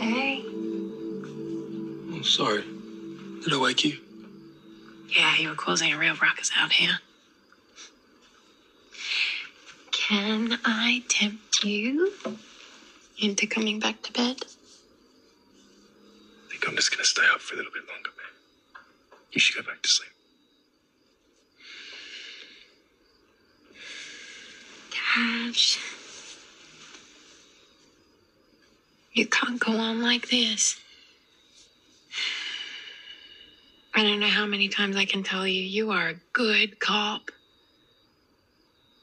Hey. I'm sorry. Did I wake you? Yeah, you were causing a real ruckus out here. Can I tempt you into coming back to bed? I think I'm just gonna stay up for a little bit longer, man. You should go back to sleep. You can't go on like this. I don't know how many times I can tell you, you are a good cop.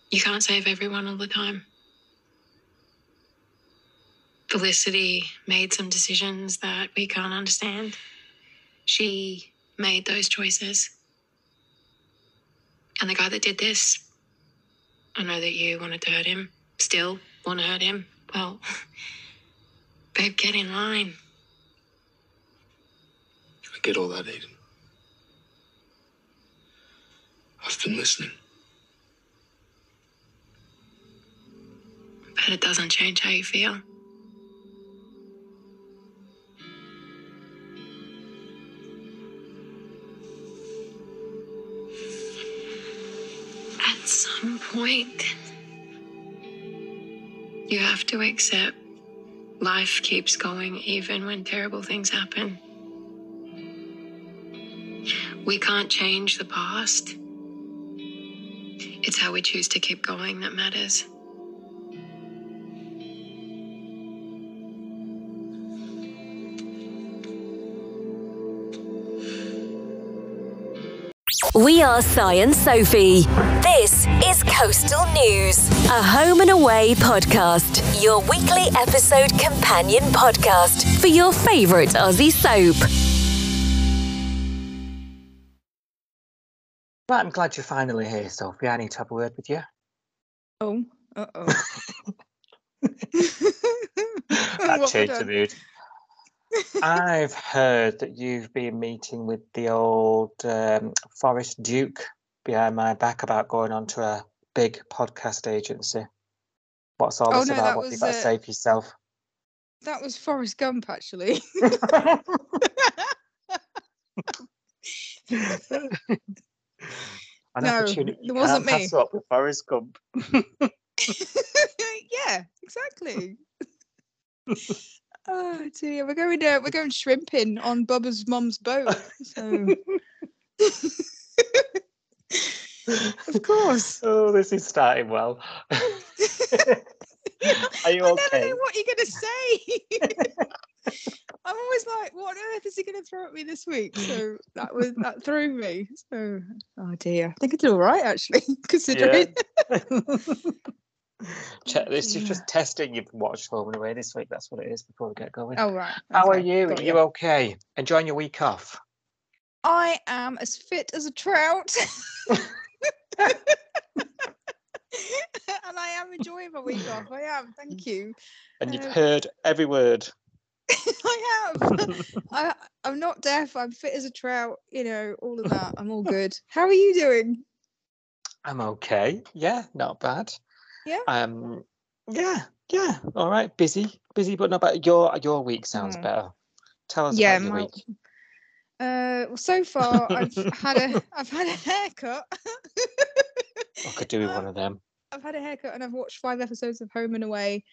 You can't save everyone all the time. Felicity made some decisions that we can't understand. She made those choices. And the guy that did this, I know that you wanted to hurt him, still want to hurt him. Well, babe, get in line. I get all that, Aiden. I've been listening. But it doesn't change how you feel. Some point, you have to accept life keeps going even when terrible things happen. We can't change the past. It's how we choose to keep going that matters. We are and Sophie. This is Coastal News, a home and away podcast, your weekly episode companion podcast for your favourite Aussie soap. Right, I'm glad you're finally here, Sophie. I need to have a word with you. Oh, uh oh. That changed the mood. I've heard that you've been meeting with the old um, Forrest Duke behind my back about going on to a big podcast agency. What's all Oh, this no, about? What you got to uh, say for yourself? That was Forrest Gump, actually. An no, opportunity it wasn't me. pass up with Forrest Gump. yeah, exactly. oh dear, we're going uh, we're going shrimping on Bubba's mum's boat. So of course. Oh, this is starting well. Are you I okay? never know what you're gonna say. I'm always like, what on earth is he gonna throw at me this week? So that was that threw me. So oh dear. I think it's all right actually, considering. Check, this is Yeah. just testing you've watched Home and Away this week. That's what it is before we get going. Oh right. How are okay, you? Are got you okay? Enjoying your week off? I am as fit as a trout. and I am enjoying my week off. I am, thank you. And you've Uh, heard every word. I have. I, I'm not deaf. I'm fit as a trout. You know, all of that. I'm all good. How are you doing? I'm okay. Yeah, not bad. Yeah? Um. Yeah. Yeah. All right. Busy. Busy, but not bad. Your your week sounds Mm. better. Tell us Yeah, about your my- week. Uh, well, so far I've had a I've had a haircut. I could do with one of them. I've had a haircut and I've watched five episodes of Home and Away,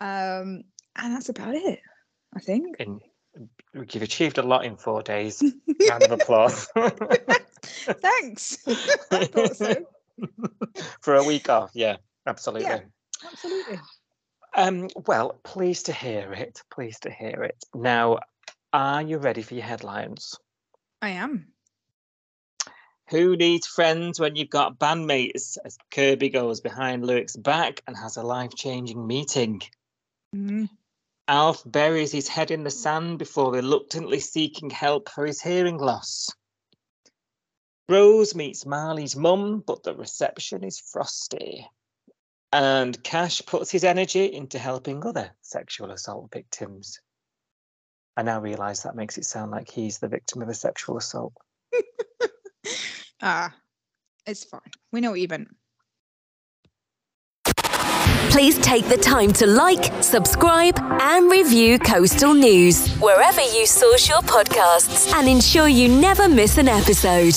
um, and that's about it. I think. In you've achieved a lot in four days. Round of applause. Thanks. I thought so. For a week off, yeah, absolutely. Absolutely. Um, well, pleased to hear it. Pleased to hear it. Now, are you ready for your headlines? I am. Who needs friends when you've got bandmates? As Kirby goes behind Luke's back and has a life changing meeting. Mhm. Alf buries his head in the sand before reluctantly seeking help for his hearing loss. Rose meets Mali's mum, but the reception is frosty. And Cash puts his energy into helping other sexual assault victims. I now realise that makes it sound like he's the victim of a sexual assault. Ah, it's fine. We know what you meant. please take the time to like, subscribe, and review Coastal News wherever you source your podcasts and ensure you never miss an episode.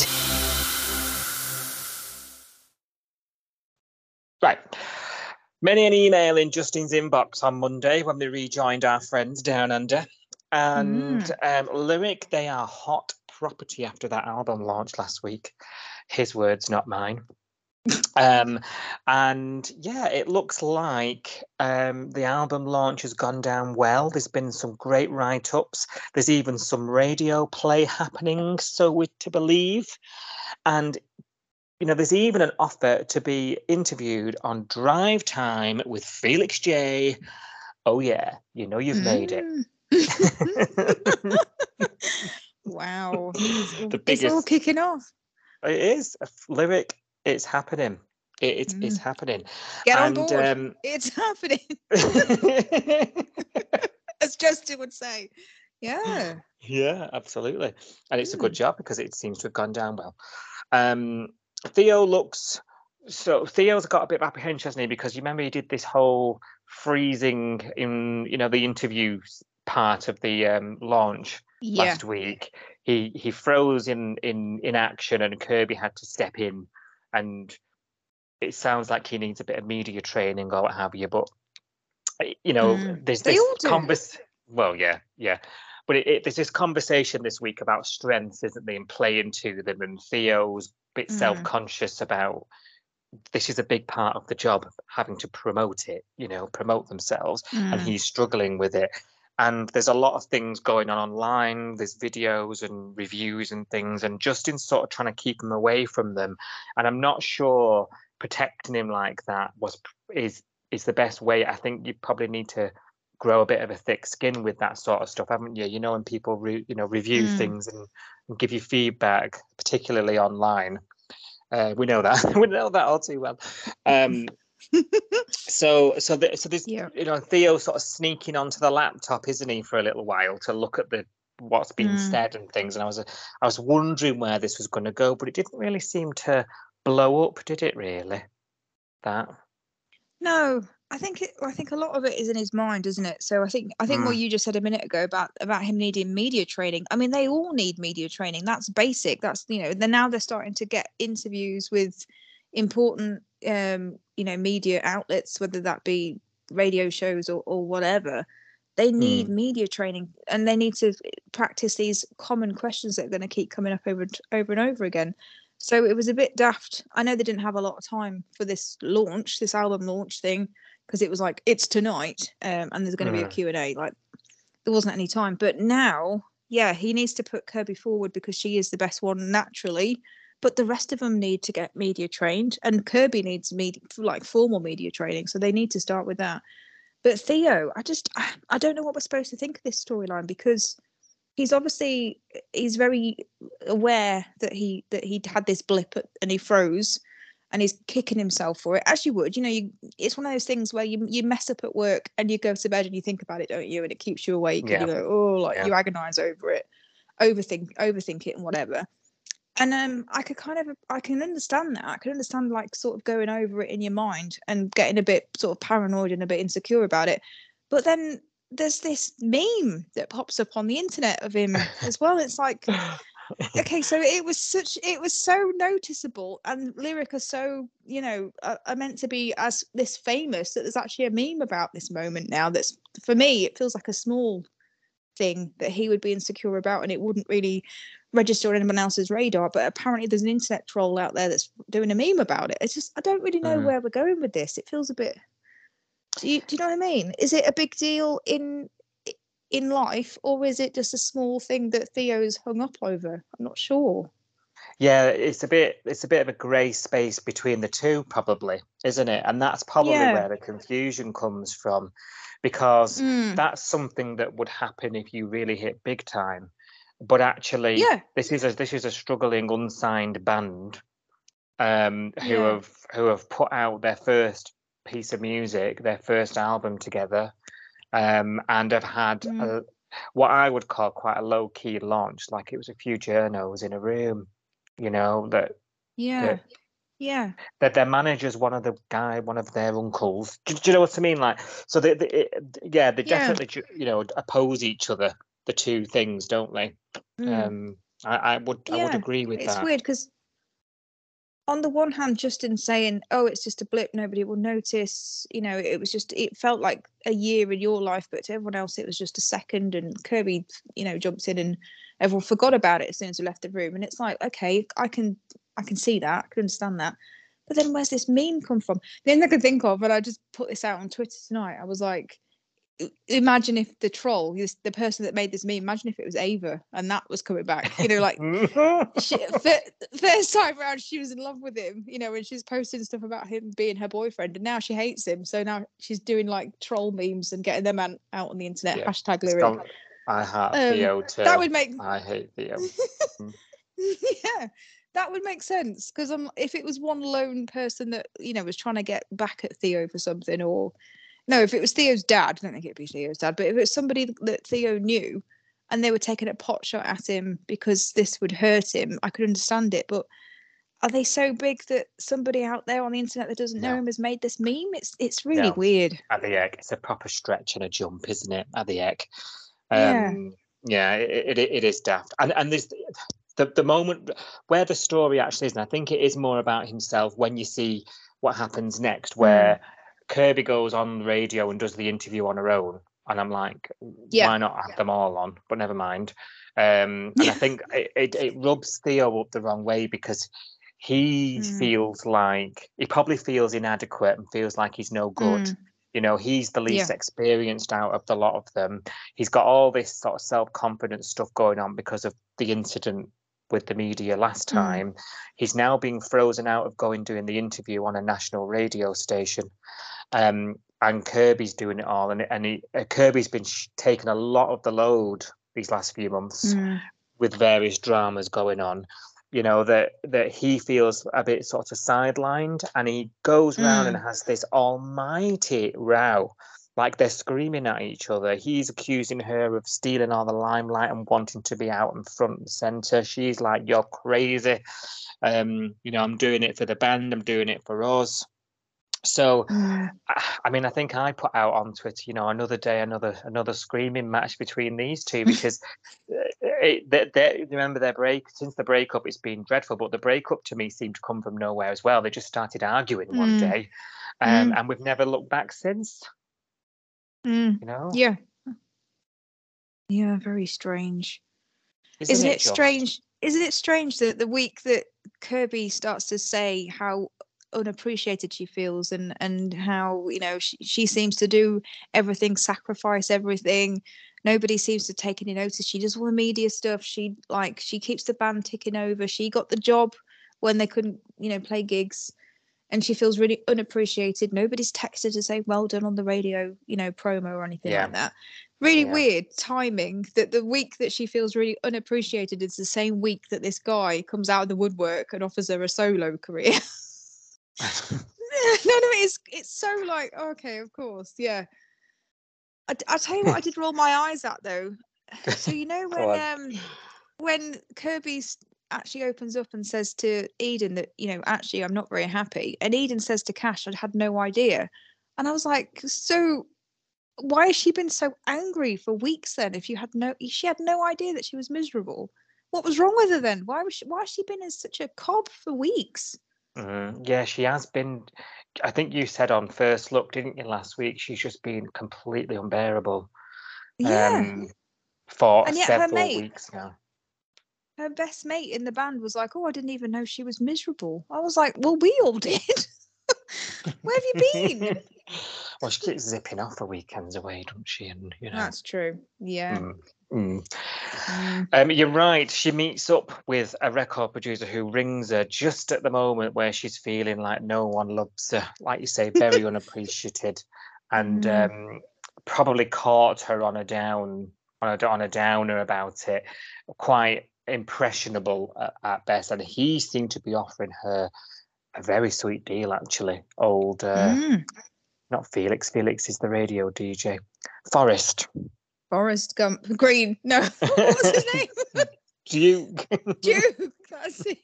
Right. Many an email in Justin's inbox on Monday when we rejoined our friends down under. And um, Lyrik, they are hot property after that album launch last week. His words, not mine. um, and yeah, it looks like um, the album launch has gone down well. There's been some great write ups. There's even some radio play happening, so we're to believe. And you know, there's even an offer to be interviewed on Drive Time with Felix J. Oh yeah, you know you've made it. Mm. wow. It's all, The it's all kicking off. It is. A Lyrik. It's happening. It, it's it's happening. Get on board. um, It's happening, as Justin would say. Yeah. yeah, absolutely. And it's a good Mm. job because it seems to have gone down well. Um, Theo looks so Theo's got a bit of apprehension, hasn't he? Because you remember he did this whole freezing in you know the interview part of the um, launch Yeah. last week. He he froze in in in action, and Kirby had to step in, and it sounds like he needs a bit of media training or what have you. But uh, you know, Mm. there's this convers. Well, yeah, yeah. But it, it, there's this conversation this week about strengths, isn't there, and playing to them. And Theo's a bit Mm. self-conscious about this is a big part of the job, having to promote it, you know, promote themselves and Mm. he's struggling with it. And there's a lot of things going on online. There's videos and reviews and things, and Justin's sort of trying to keep him away from them. And I'm not sure protecting him like that was is is the best way. I think you probably need to grow a bit of a thick skin with that sort of stuff, haven't you? You know, when people re, you know review Mm. things and, and give you feedback, particularly online. Uh, we know that we know that all too well. Um, so so the, so this Yeah. you know Theo sort of sneaking onto the laptop, isn't he, for a little while to look at the what's been Mm. said and things. And I was I was wondering where this was going to go, but it didn't really seem to blow up, did it? Really? That No, I think it. I think a lot of it is in his mind, isn't it? So I think I think what you just said a minute ago about about him needing media training. I mean, they all need media training. That's basic. That's you know. Then now they're starting to get interviews with important um you know media outlets, whether that be radio shows or or whatever. They need media training, and they need to practice these common questions that are going to keep coming up over and over and over again. So it was a bit daft. I know they didn't have a lot of time for this launch, this album launch thing, because it was like it's tonight, um, and there's going to be a Mm. Q and A. Like there wasn't any time, but now, yeah, he needs to put Kirby forward because she is the best one naturally. But the rest of them need to get media trained, and Kirby needs media, like formal media training. So they need to start with that. But Theo, I just I, don't know what we're supposed to think of this storyline because he's obviously he's very aware that he that he had this blip and he froze and he's kicking himself for it as you would you know you it's one of those things where you you mess up at work and you go to bed and you think about it don't you and it keeps you awake Yeah. and you go oh like Yeah. you agonize over it overthink overthink it and whatever and um i could kind of i can understand that. I can understand like sort of going over it in your mind and getting a bit sort of paranoid and a bit insecure about it. But then there's this meme that pops up on the internet of him as well. It's like okay so it was such it was so noticeable and Lyrik are so you know are, are meant to be as this famous that there's actually a meme about this moment now that's for me it feels like a small thing that he would be insecure about and it wouldn't really register on anyone else's radar but apparently there's an internet troll out there that's doing a meme about it it's just i don't really know Mm. where we're going with this it feels a bit do you, do you know what i mean is it a big deal in in life or is it just a small thing that theo's hung up over i'm not sure Yeah, it's a bit it's a bit of a grey space between the two, probably, isn't it? And that's probably Yeah. where the confusion comes from, because Mm, that's something that would happen if you really hit big time. But actually, yeah this is a this is a struggling unsigned band um, who Yeah. have who have put out their first piece of music, their first album together, um, and have had Mm. a, what I would call quite a low key launch, like it was a few journos in a room, you know that yeah that Yeah. that their manager's one of the guy, one of their uncles. Do, do you know what I mean? Like, so they, they it- yeah, they Yeah. definitely, you know, oppose each other. The two things, don't they? Mm. Um, I, I would, I would agree with it's that. It's weird because on the one hand justin saying oh it's just a blip nobody will notice you know it was just it felt like a year in your life but to everyone else it was just a second and kirby you know jumps in and everyone forgot about it as soon as we left the room and it's like okay i can i can see that i can understand that but then where's this meme come from the only thing i could think of and i just put this out on twitter tonight i was like imagine if the troll this- the person that made this meme imagine if it was ava and that was coming back you know like she, fir- first time around she was in love with him you know and she's posting stuff about him being her boyfriend and now she hates him so now she's doing like troll memes and getting them an- out on the internet Yeah, hashtag Lyrik I hate Um, Theo too. that would make I hate Theo. yeah that would make sense because um if it was one lone person that you know was trying to get back at theo for something or no if it was theo's dad i don't think it'd be theo's dad but if it was somebody that theo knew and they were taking a pot shot at him because this would hurt him i could understand it but are they so big that somebody out there on the internet that doesn't know No. him has made this meme it's it's really No. weird At the egg, it's a proper stretch and a jump, isn't it? At the egg. Yeah. Um, yeah, it, it, it is daft. And and there's the the moment where the story actually is, and I think it is more about himself when you see what happens next, where Kirby goes on the radio and does the interview on her own. And I'm like, Yeah. why not have them all on? But never mind. Um, and I think it, it, it rubs Theo up the wrong way because he Mm. feels like he probably feels inadequate and feels like he's no good. Mm. You know, he's the least experienced out of the lot of them. He's got all this sort of self confidence stuff going on because of the incident with the media last Mm. time. He's now being frozen out of going doing the interview on a national radio station. Um, and Kirby's doing it all, and and he, uh, Kirby's been sh- taking a lot of the load these last few months Mm. with various dramas going on you know that that he feels a bit sort of sidelined and he goes round and has this almighty row like they're screaming at each other. He's accusing her of stealing all the limelight and wanting to be out in front and center. She's like you're crazy. Um you know i'm doing it for the band. I'm doing it for us so Mm. I- mean, I think I put out on Twitter, you know, another day, another another screaming match between these two because uh, it, they, they, remember their break since the breakup, it's been dreadful. But the breakup to me seemed to come from nowhere as well. They just started arguing one Mm. day, um, Mm. and we've never looked back since. Mm. You know, Yeah. Yeah, very strange. isn't, Isn't, it, just? strange? Isn't it strange that the week that Kirby starts to say how unappreciated she feels and and how you know she, she seems to do everything sacrifice everything. Nobody seems to take any notice. She does all the media stuff. She like she keeps the band ticking over. She got the job when they couldn't you know play gigs and she feels really unappreciated. Nobody's texted to say well done on the radio you know promo or anything Yeah. like that. Really Yeah. weird timing that the week that she feels really unappreciated is the same week that this guy comes out of the woodwork and offers her a solo career no no it's it's so like okay of course yeah. I, I'll tell you what i did roll my eyes at though. So you know when um when kirby actually opens up and says to eden that you know actually i'm not very happy and eden says to cash i had no idea and i was like so why has she been so angry for weeks then if you had no she had no idea that she was miserable? What was wrong with her then? Why was she why has she been in such a cob for weeks Mm, yeah, she has been. I think you said on first look, didn't you, last week? She's just been completely unbearable. yeah Um, for And yet her several mate- weeks now. her best mate in the band was like, "Oh, I didn't even know she was miserable." I was like, "Well, we all did. Where have you been?" well, she keeps zipping off the weekends away, doesn't she? And you know, That's true. Yeah. mm, mm. Mm. Um, you're right. She meets up with a record producer who rings her just at the moment where she's feeling like no one loves her, like you say, very unappreciated, and Mm. um, probably caught her on a down on a, on a downer about it. Quite impressionable at, at best, and he seemed to be offering her a very sweet deal, actually. Old, uh, Mm. not Felix. Felix is the radio DJ. Forrest. Forrest Gump Green. No, what was his name? Duke. Duke. That's it.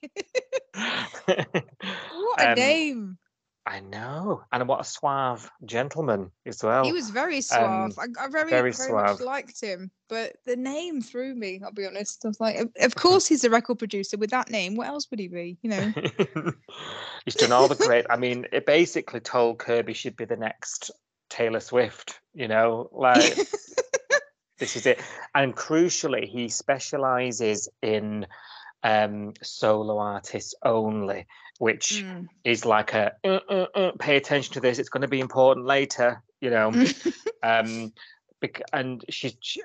What a Um, name! I know, and what a suave gentleman as well. He was very suave. I, I very, very very, much liked him, but the name threw me. I'll be honest. I was like, of, of course he's a record producer with that name. What else would he be? You know? He's done all the great. I mean, it basically told Kirby she'd be the next Taylor Swift. You know, like this is it. And crucially, he specializes in um, solo artists only, which Mm. is like a uh, uh, uh, pay attention to this. It's going to be important later. You know. um, and she, she,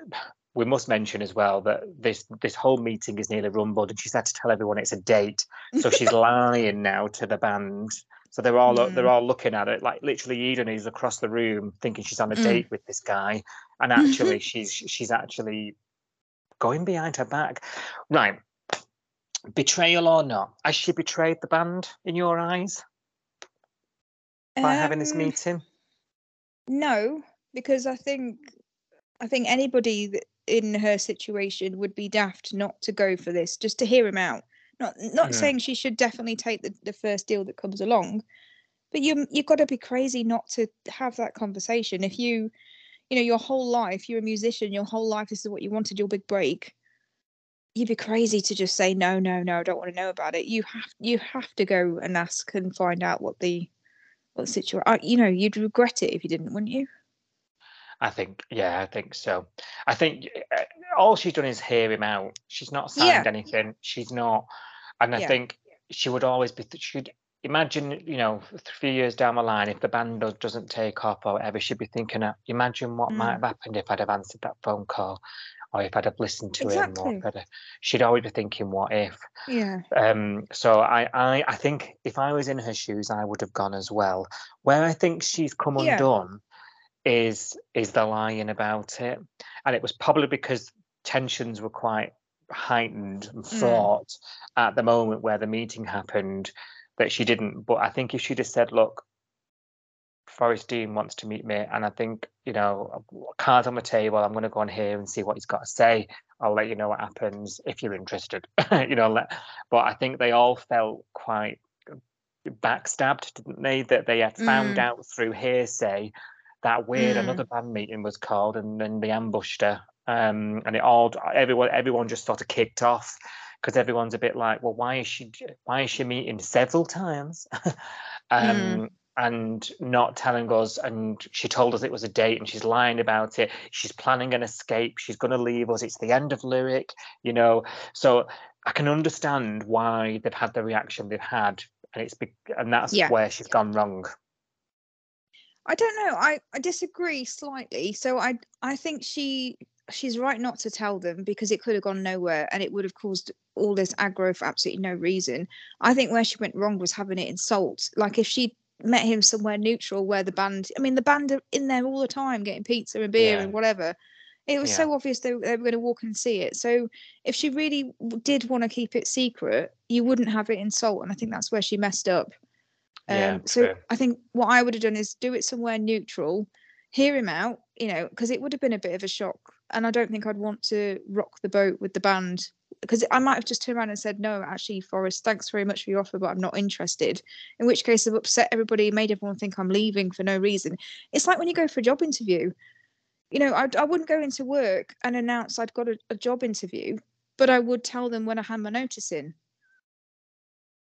we must mention as well that this this whole meeting is nearly rumbled, and she's had to tell everyone it's a date. So she's lying now to the band. So they're all they're Mm. all looking at it like literally Eden is across the room thinking she's on a Mm. date with this guy, and actually she's she's actually going behind her back. Right. Betrayal or not? Has she betrayed the band in your eyes by having this Um, meeting? No, because I think I think anybody in her situation would be daft not to go for this, just to hear him out. Not not Mhm. saying she should definitely take the, the first deal that comes along, but you you've got to be crazy not to have that conversation. If you you know your whole life you're a musician, your whole life this is what you wanted, your big break. You'd be crazy to just say no, no, no. I don't want to know about it. You have you have to go and ask and find out what the what the situation. You know, you'd regret it if you didn't, wouldn't you? I think, yeah, I think so. I think uh, all she's done is hear him out. She's not signed Yeah. anything. She's not, and I Yeah. think she would always be. She'd imagine, you know, three years down the line, if the band does, doesn't take off or whatever, she'd be thinking, imagine what might Mm. have happened if I'd have answered that phone call, or if I'd have listened to him, or Exactly. if I'd she'd always be thinking, what if? Yeah. Um, so I, I, I think if I was in her shoes, I would have gone as well. Where I think she's come Yeah. undone is is the lying about it, and it was probably because tensions were quite heightened and Mm. at the moment where the meeting happened that she didn't. But I think if she'd have said, "Look, Forrest Dean wants to meet me, and I think you know, cards on the table. I'm going to go on here and see what he's got to say. I'll let you know what happens if you're interested." you know, let, but I think they all felt quite backstabbed, didn't they? That they had found Mm. out through hearsay that weird Mm. another band meeting was called, and then they ambushed her. Um, and it all everyone everyone just sort of kicked off because everyone's a bit like, well, why is she why is she meeting several times? um, Mm. and not telling us and she told us it was a date and she's lying about it she's planning an escape she's going to leave us it's the end of Lyrik you know so i can understand why they've had the reaction they've had and it's be- and that's Yeah. where she's gone wrong I don't know. I, I disagree slightly. So I I think she she's right not to tell them because it could have gone nowhere and it would have caused all this aggro for absolutely no reason. I think where she went wrong was having it in salt. Like if she met him somewhere neutral where the band I mean the band are in there all the time getting pizza and beer Yeah. and whatever. It was Yeah. so obvious they, they were going to walk and see it. So if she really did want to keep it secret, you wouldn't have it in salt. And I think that's where she messed up. Yeah, Um, so true. I think what I would have done is do it somewhere neutral, hear him out, you know, because it would have been a bit of a shock. And I don't think I'd want to rock the boat with the band because I might have just turned around and said, no, actually, Forrest, thanks very much for your offer, but I'm not interested. In which case, I've upset everybody, made everyone think I'm leaving for no reason. It's like when you go for a job interview. You know, I, I wouldn't go into work and announce I'd got a, a job interview, but I would tell them when I hand my notice in.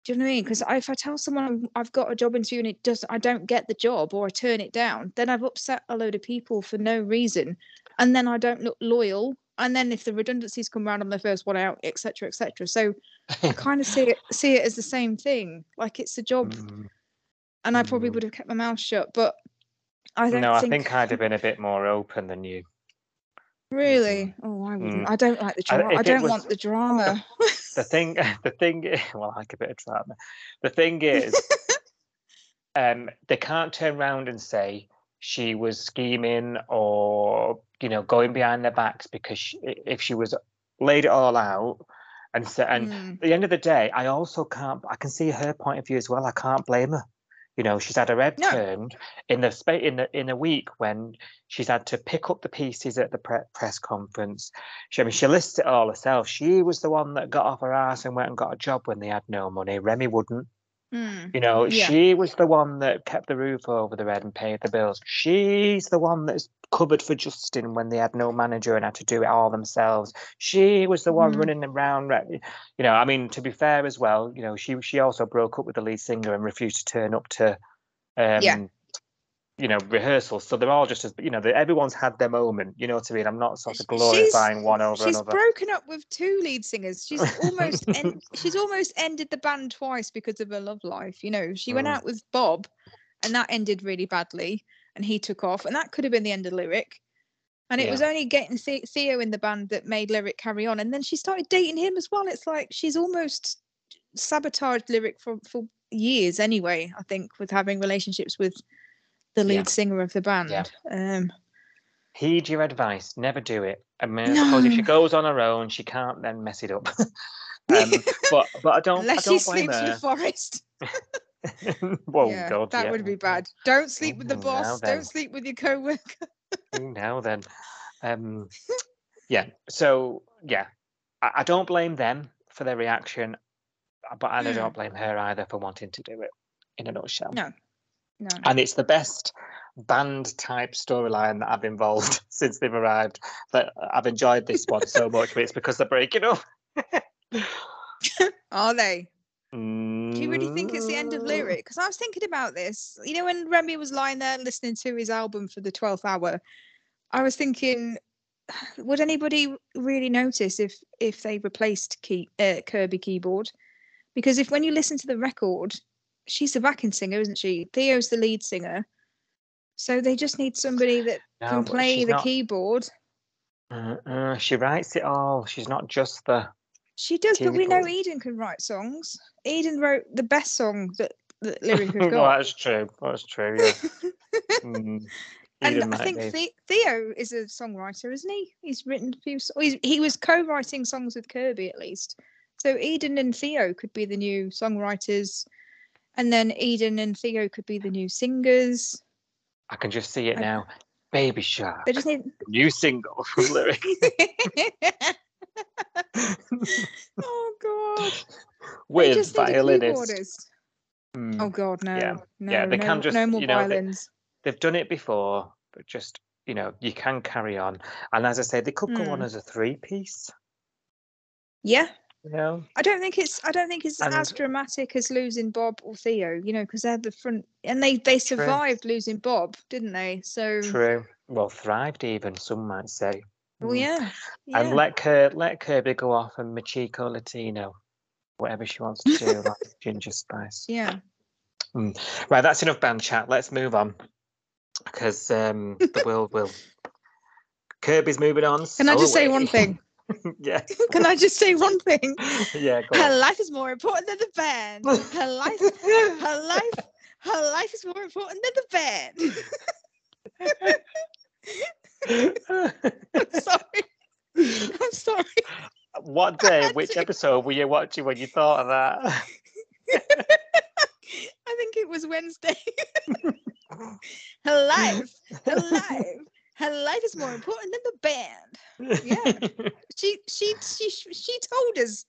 Do you know what I mean? Because if I tell someone I'm- I've got a job interview and it doesn't, I don't get the job or I turn it down, then I've upset a load of people for no reason, and then I don't look loyal. And then if the redundancies come around, I'm the first one out, etc., etc. So I kind of see it see it as the same thing. Like it's a job, Mm, and I probably mm. would have kept my mouth shut. But I don't no i think, think i'd have been a bit more open than you really. Oh, I wouldn't. Mm. I don't like the I- drama. if I don't was- want the drama. the thing the thing well I like a bit of drama the thing is um they can't turn around and say she was scheming or you know going behind their backs because she, if she was laid it all out and so, and Mm. at the end of the day i also can't i can see her point of view as well. I can't blame her You know, she's had her head No. turned in the spa- in the in a week when she's had to pick up the pieces at the pre- press conference. She, I mean, she lists it all herself. She was the one that got off her ass and went and got a job when they had no money. Remi wouldn't. Mm. You know, Yeah. she was the one that kept the roof over their head and paid the bills. She's the one that's covered for Justin when they had no manager and had to do it all themselves. She was the one Mhm. running around. You know, I mean, to be fair as well, you know, she she also broke up with the lead singer and refused to turn up to, um, you know, rehearsals. So they're all just as you know, everyone's had their moment. You know what I mean? I'm not sort of She's- glorifying one over another. She's another. broken up with two lead singers. She's almost en- she's almost ended the band twice because of her love life. You know, she went Mm. out with Bob, and that ended really badly, and he took off, and that could have been the end of Lyrik. And it was only getting The- Theo in the band that made Lyrik carry on, and then she started dating him as well. It's like she's almost sabotaged Lyrik for for years anyway. I think with having relationships with the Yeah. lead singer of the band. Um, Heed your advice. Never do it. I mean, suppose if she goes on her own, she can't then mess it up. um, but but I don't. unless I she don't blame sleeps her. with Forrest. Whoa, yeah, God, that yeah. would be bad. Don't sleep with the Mm, boss. Don't sleep with your co-worker. Now then, um, yeah. So yeah, I, I don't blame them for their reaction, but I Mm. don't blame her either for wanting to do it. In a nutshell. No. No. and it's the best band type storyline that I've involved since they've arrived. That I've enjoyed this one so much, but it's because they're breaking up. Are they? Do Do you really think it's the end of Mm. Lyrik? Because I was thinking about this. You know, when Remi was lying there listening to his album for the twelfth hour, I was thinking, would anybody really notice if if they replaced key, uh, Kirby keyboard? Because if when you listen to the record, she's the backing singer, isn't she? Theo's the lead singer. So they just need somebody that No, can play the not- keyboard. Uh, uh, she writes it all. She's not just the. She does, but we know. Eden can write songs. Eden wrote the best song that, that Lyrik has well, got. that's true. That's true. Yeah. Mm, and I think be. Theo is a songwriter, isn't he? He's written a few. He's, he was co-writing songs with Kirby at least. So Eden and Theo could be the new songwriters, and then Eden and Theo could be the new singers. I can just see it I- now. Baby Shark, They just need. new single from Lyrik. oh God! With violinist. Mm. Oh God, no, Yeah. no, Yeah, they no, can just, no more you know, they- violins. They've done it before, but just you know, you can carry on. And as I say, they could go on Mm. as a three-piece. Yeah, Know, I don't think it's I don't think it's as dramatic as losing Bob or Theo, you know, because they're the front and they they survived losing Bob, didn't they? So true. Well, thrived even some might say. well, Mm. yeah, yeah. And let let Kirby go off and Machiko Latino, whatever she wants to do, like Ginger Spice. yeah. Right, that's enough band chat. Let's move on because um, the world will. Kirby's moving on. Can I just say one thing? yeah, Can I just say one thing? yeah. Go Her on. life is more important than the band. Her life, her life, her life is more important than the band. I'm sorry. I'm sorry. what day, which to. episode were you watching when you thought of that? I think it was Wednesday. her life, her life, her life is more important than the band. Yeah. She she she she told us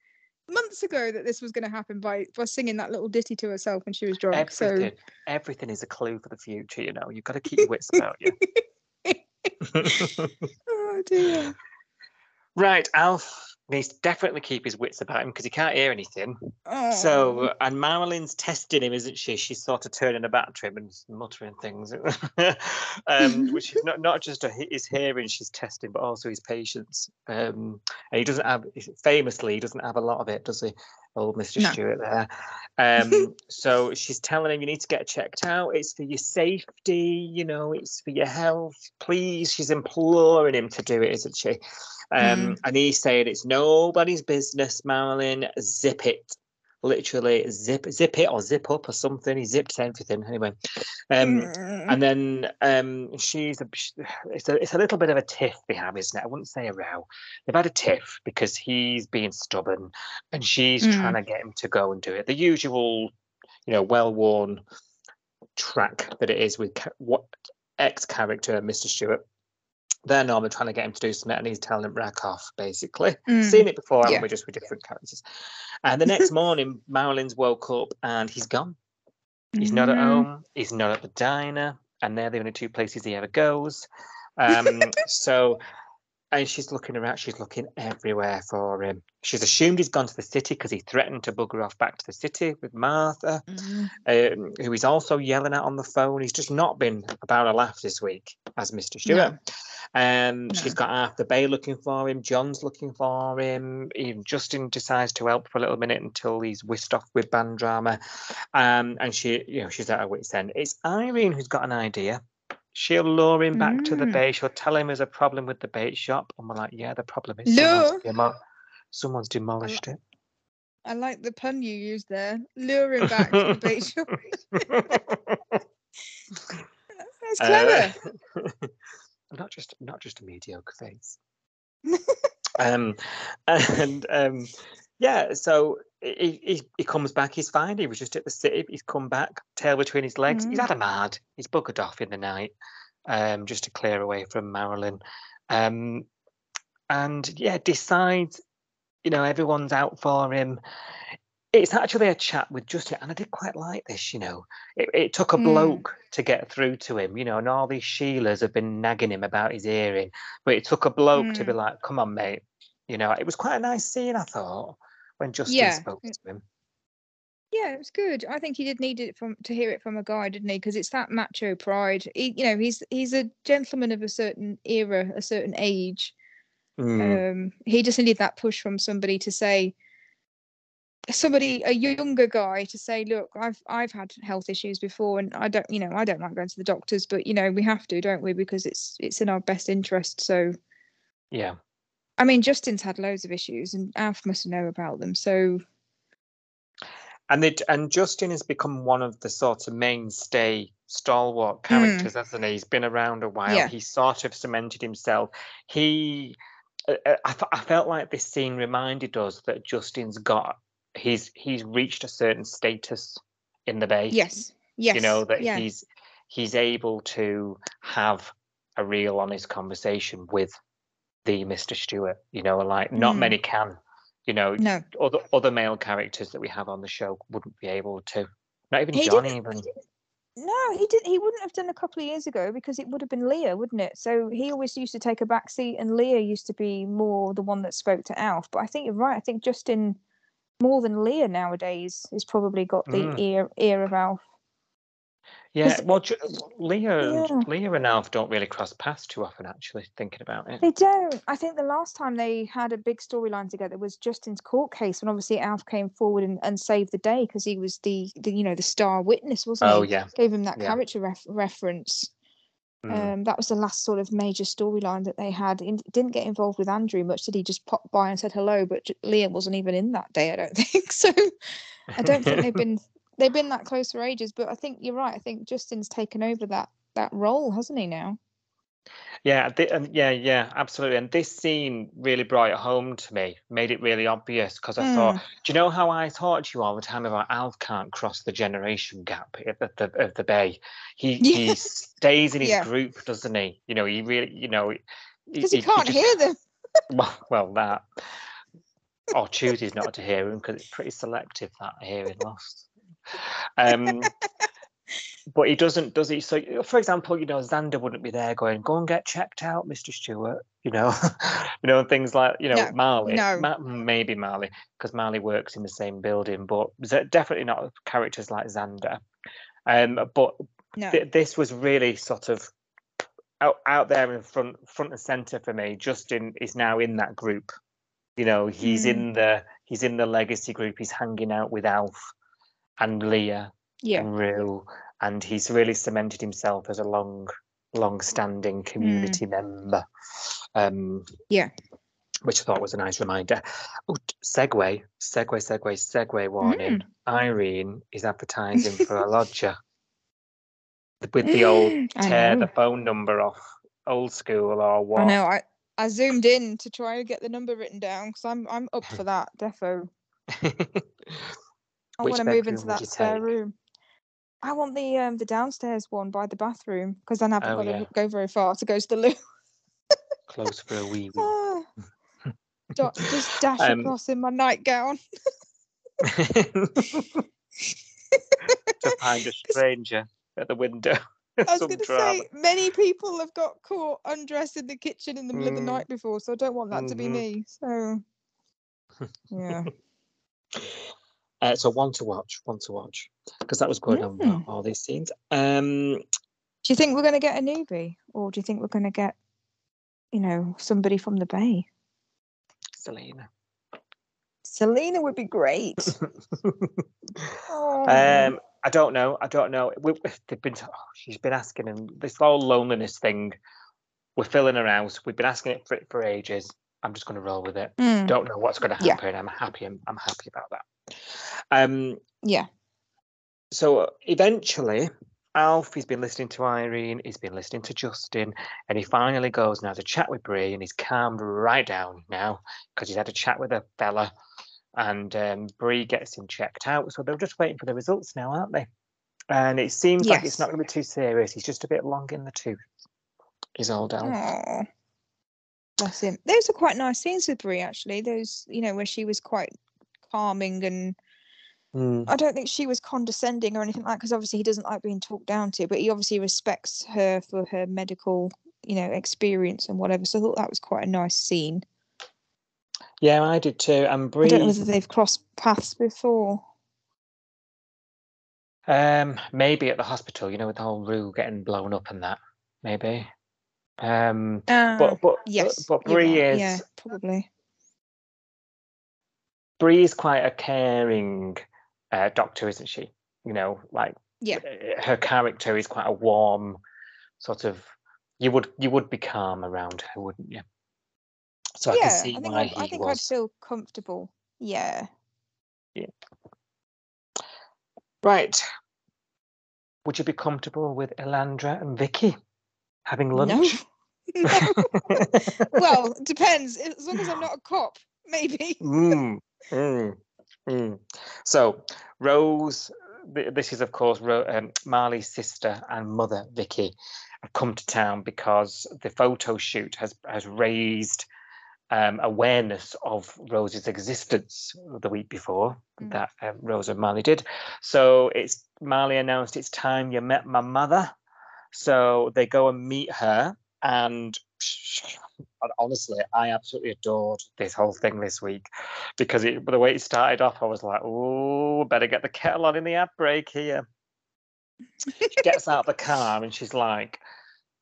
months ago that this was going to happen by by singing that little ditty to herself when she was drunk. everything, everything is a clue for the future. You know, you've got to keep your wits about you. Oh dear. right, Alf needs to definitely keep his wits about him because he can't hear anything. Oh. So, and Marilyn's testing him, isn't she? She's sort of turning about to him and muttering things, um, which is not, not just a, his hearing she's testing, but also his patience. Um, and he doesn't have, famously, he doesn't have a lot of it, does he? Old Mr. No. Stewart there. Um, so she's telling him, you need to get checked out. It's for your safety, you know, it's for your health. Please, she's imploring him to do it, isn't she? Um, And he's saying, it's nobody's business, Marilyn. Zip it literally zip zip it or zip up or something. He zips everything anyway. Um, Mm. and then um, she's a, it's a it's a little bit of a tiff they have, isn't it? I wouldn't say a row. They've had a tiff because he's being stubborn and she's Mm. trying to get him to go and do it. The usual, you know, well worn track that it is with what ex character Mr. Stewart. They're normally trying to get him to do something, and he's telling him rack off, basically. Mm, Seen it before, yeah. we? Just with different characters. And the next morning, Marilyn's woke up and he's gone. He's not at Mm. home. He's not at the diner, and they're the only two places he ever goes. Um, so, and she's looking around. She's looking everywhere for him. She's assumed he's gone to the city because he threatened to bugger off back to the city with Martha, Mm. um, who he's also yelling at on the phone. He's just not been about a laugh this week as Mr. Stewart. Um, she's got Arthur Bay looking for him. John's looking for him. Even Justin decides to help for a little minute until he's whisked off with band drama. Um, and she, you know, she's at her wit's end. It's Irene who's got an idea. She'll lure him back to the Mm. bay. She'll tell him there's a problem with the bait shop, and we're like, yeah, the problem is someone's, Lure? demo- someone's demolished it. I like the pun you used there. Lure him back to the bait shop. That's clever. Uh, not just not just a mediocre face. um, and um, yeah, so he, he he comes back. He's fine. He was just at the city. He's come back, tail between his legs. He's Mm. had a mad. He's buggered off in the night, um, just to clear away from Marilyn. Um, and yeah, decides, you know, everyone's out for him. It's actually a chat with Justin, and I did quite like this. You know, it, it took a Mm. bloke to get through to him. You know, and all these Sheilas have been nagging him about his hearing, but it took a bloke to be Mm. like, "Come on, mate." You know, it was quite a nice scene. I thought when Justin Yeah, spoke to him. Yeah, it was good. I think he did need it from to hear it from a guy, didn't he? Because it's that macho pride. He, you know, he's he's a gentleman of a certain era, a certain age. Mm, Um, he just needed that push from somebody to say, somebody, a younger guy, to say, look, I've I've had health issues before, and I don't, you know, I don't like going to the doctors, but you know, we have to, don't we? Because it's it's in our best interest. So, yeah. I mean, Justin's had loads of issues, and Alf must know about them. So, And it and Justin has become one of the sort of mainstay stalwart characters, hasn't he? He's been around a while. Yeah. He sort of cemented himself. He, uh, uh, I, I felt like this scene reminded us that Justin's got he's he's reached a certain status in the bay. yes, yes, you know that he's he's able to have a real honest conversation with the Mr. Stewart. You know, like not Mm. many can. You know, no, other other male characters that we have on the show wouldn't be able to. Not even He John, even. No, he didn't. He wouldn't have done a couple of years ago because it would have been Leah, wouldn't it? So he always used to take a back seat, and Leah used to be more the one that spoke to Alf. But I think you're right. I think Justin, more than Leah nowadays, has probably got the Mm. ear ear of Alf. Yeah, well, Leah, and Yeah. Leah and Alf don't really cross paths too often. Actually, thinking about it. They don't. I think the last time they had a big storyline together was Justin's court case, when obviously Alf came forward and, and saved the day because he was the, the you know the star witness, wasn't Oh he? Oh yeah. Gave him that yeah. character ref- reference. Mm. Um, that was the last sort of major storyline that they had. Didn't get involved with Andrew much. Did he just pop by and said hello? But Liam wasn't even in that day. I don't think so. I don't think they've been they've been that close for ages. But I think you're right. I think Justin's taken over that that role, hasn't he? Now. Yeah, and yeah, yeah, absolutely. And this scene really brought it home to me, made it really obvious because I thought, Mm. do you know how I thought to you all the time about Alf can't cross the generation gap of the of the, of the Bay? He Yeah. he stays in his Yeah. group, doesn't he? You know, he really, you know, he- Because he, he can't just- hear them. Well, well, that or chooses not to hear him because it's pretty selective that hearing loss. Um, but he doesn't, does he? So, for example, you know, Xander wouldn't be there going, "Go and get checked out, Mister Stewart." You know, you know, things like you know No, Mali, no. Ma- maybe Mali, because Mali works in the same building, but definitely not characters like Xander. Um, but No. th- this was really sort of out, out there in front front and center for me. Justin is now in that group. You know, he's Mm. in the he's in the legacy group. He's hanging out with Alf and Leah Yeah. and Roo, and he's really cemented himself as a long long standing community member. Um, Yeah. which I thought was a nice reminder. Oh, segue, segue, segue, segue warning. Irene is advertising for a lodger with the old tear the phone number off, old school or what? I know. I I zoomed in to try and get the number written down because I'm I'm up for that. Defo. I want to move into that spare take? room. I want the um the downstairs one by the bathroom because then I haven't Oh, got yeah. to go very far to go to the loo. Close for a wee wee. Ah. Just dash Um, across in my nightgown. to find a stranger at the window. I was going to say, many people have got caught undressed in the kitchen in the middle of the Mm. night before, so I don't want that to be Mhm. me. So, yeah. Uh, so one to watch, one to watch, because that was going on well, Mm. all these scenes. Um, Do you think we're going to get a newbie, or do you think we're going to get, you know, somebody from the Bay? Selena. Selena would be great. Oh. um, I don't know. I don't know. We, they've been. oh, she's been asking, and this whole loneliness thing. We're filling her house. We've been asking it for for ages. I'm just going to roll with it. Mm, Don't know what's going to Yeah. happen. I'm happy. I'm, I'm happy about that. Um, yeah. so eventually Alf, he's been listening to Irene, he's been listening to Justin, and he finally goes and has a chat with Bree, and he's calmed right down now because he's had a chat with a fella, and um, Bree gets him checked out. So they're just waiting for the results now, aren't they? And it seems like it's not going to be too serious. He's just a bit long in the tooth. He's old Alf. Oh, bless him. Those are quite nice scenes with Bree, actually. Those, you know, where she was quite calming and Mm, I don't think she was condescending or anything like that, because obviously he doesn't like being talked down to, but he obviously respects her for her medical, you know, experience and whatever. So I thought that was quite a nice scene. Yeah, I did too. And I Bree, don't know whether they've crossed paths before. um, maybe at the hospital, you know, with the whole Roo getting blown up and that, maybe. Um, Uh, but but yes, but, but Bree is yeah, probably. Bree is quite a caring uh, doctor, isn't she? You know, like Yeah. uh, her character is quite a warm sort of. You would you would be calm around her, wouldn't you? So I yeah, can see I think why I'd, he I think I'd was feel comfortable. Yeah. Yeah. right. Would you be comfortable with Elandra and Vicky having lunch? no. Well, it depends. As long as I'm not a cop, maybe. Mm, mm, mm. So, Rose, this is of course Ro- um, Mali's sister and mother, Vicky, have come to town because the photo shoot has has raised um, awareness of Rose's existence the week before Mm. that um, Rose and Mali did. So it's Mali announced it's time you met my mother. So they go and meet her, and honestly, I absolutely adored this whole thing this week because it, the way it started off, I was like, "Oh, better get the kettle on in the ad break here." She gets out of the car and she's like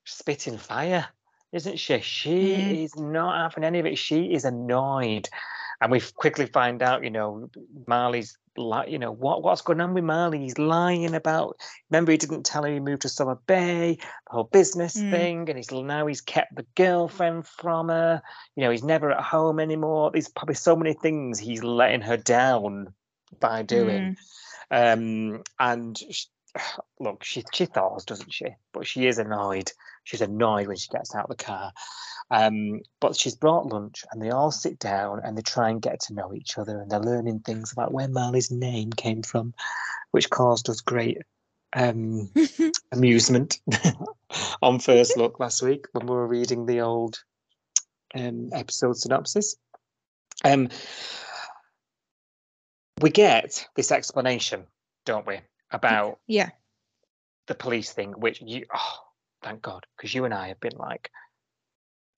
spitting fire, isn't she? She Mm. is not having any of it. She is annoyed, and we quickly find out, you know, Mali's like, you know, what what's going on with Mali? He's lying about. Remember, he didn't tell her he moved to Summer Bay, the whole business Mm. thing, and he's now he's kept the girlfriend from her. You know, he's never at home anymore. There's probably so many things he's letting her down by doing. Um, and look, she she thaws, doesn't she? But she is annoyed. She's annoyed when she gets out of the car. Um, but she's brought lunch, and they all sit down and they try and get to know each other, and they're learning things about where Mali's name came from, which caused us great um, amusement on first look last week when we were reading the old um, episode synopsis. Um, we get this explanation, don't we, about yeah. the police thing, which you, oh, thank God, because you and I have been like,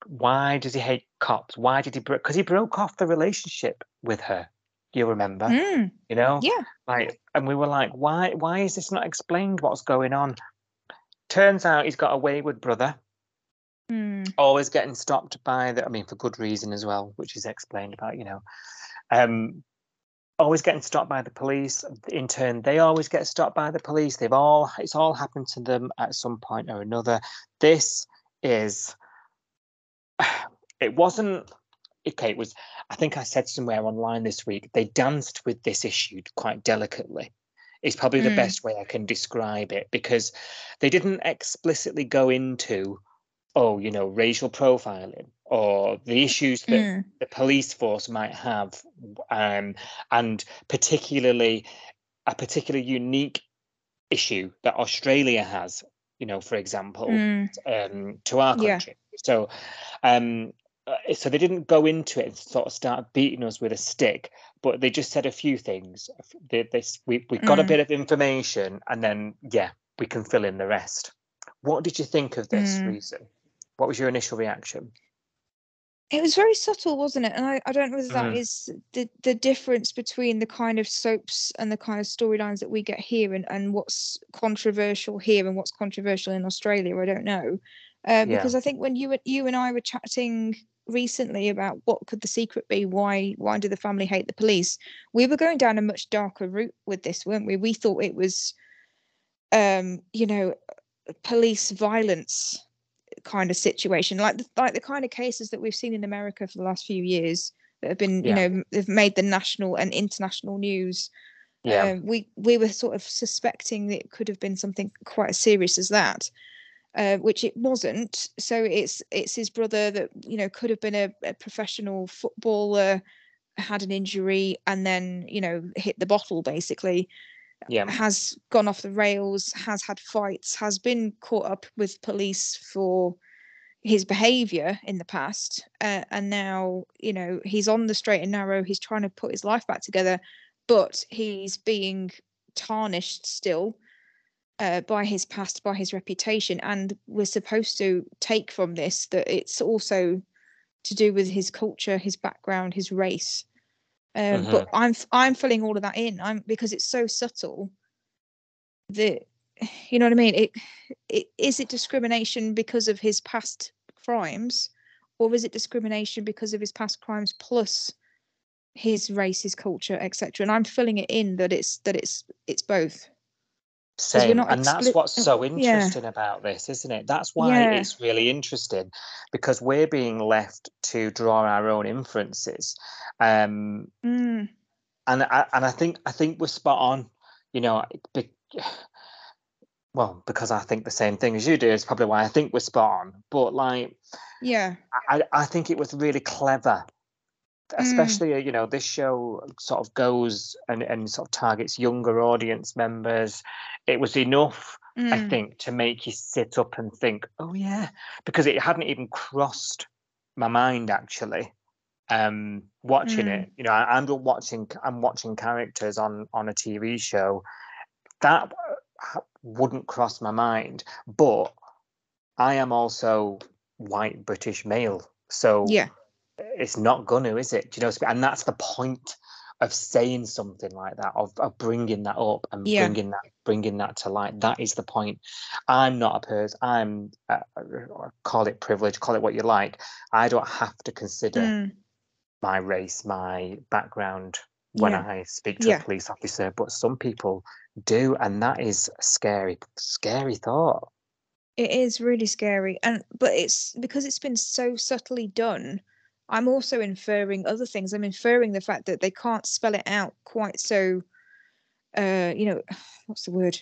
why does he hate cops? Why did he break? Because he broke off the relationship with her. You remember, Mm, you know, yeah. like, and we were like, why? Why is this not explained? What's going on? Turns out he's got a wayward brother, Mm, always getting stopped by the. I mean, for good reason as well, which is explained about. You know, um, always getting stopped by the police. In turn, they always get stopped by the police. They've all it's all happened to them at some point or another. This is it wasn't okay, it was I think I said somewhere online this week, they danced with this issue quite delicately. It's probably the Mm. best way I can describe it because they didn't explicitly go into, oh, you know, racial profiling or the issues that mm, the police force might have, um, and particularly a particular unique issue that Australia has, you know, for example, Mm. um, to our Yeah. country. So, um, uh, so they didn't go into it and sort of start beating us with a stick, but they just said a few things. They, they, we we got a Mm. bit of information, and then yeah, we can fill in the rest. What did you think of this Mm. reason? What was your initial reaction? It was very subtle, wasn't it? And I, I don't know whether that Mhm. is the the difference between the kind of soaps and the kind of storylines that we get here and, and what's controversial here and what's controversial in Australia. I don't know. Uh, Yeah. because I think when you and- you and I were chatting recently about what could the secret be, why why do the family hate the police? We were going down a much darker route with this, weren't we? We thought it was um, you know, police violence kind of situation, like the, like the kind of cases that we've seen in America for the last few years that have been, Yeah. you know, they've made the national and international news. Yeah, Um, we we were sort of suspecting that it could have been something quite as serious as that, uh, which it wasn't. So it's it's his brother that you know could have been a, a professional footballer, had an injury, and then you know hit the bottle basically yeah, has gone off the rails, has had fights, has been caught up with police for his behavior in the past. Uh, and now, you know, he's on the straight and narrow. He's trying to put his life back together, but he's being tarnished still uh, by his past, by his reputation. And we're supposed to take from this that it's also to do with his culture, his background, his race. Um, But I'm f- I'm filling all of that in. I'm because it's so subtle that you know what I mean. It, it is it discrimination because of his past crimes, or is it discrimination because of his past crimes plus his race, his culture, etc. And I'm filling it in that it's that it's it's both. Same. And that's what's so yeah. interesting about this, isn't it? That's why Yeah. it's really interesting because we're being left to draw our own inferences. Um, Mm, and I, and I think I think we're spot on. You know, be, well, because I think the same thing as you do is probably why I think we're spot on. But like, yeah. I, I think it was really clever. Especially uh, you know this show sort of goes and and sort of targets younger audience members. It was enough, I Mm, think, to make you sit up and think, oh yeah, because it hadn't even crossed my mind actually um watching Mm. it you know I, i'm watching i'm watching characters on on a tv show that wouldn't cross my mind but i am also white british male so yeah. It's not gonna is it Do you know what I mean? and that's the point of saying something like that of, of bringing that up and Yeah. bringing that bringing that to light that is the point i'm not a person i'm uh, call it privilege call it what you like i don't have to consider Mm, my race, my background when Yeah. I speak to Yeah. a police officer, but some people do, and that is a scary, scary thought. It is really scary, and but it's because it's been so subtly done. I'm also inferring other things. I'm inferring the fact that they can't spell it out quite so. Uh, you know, what's the word?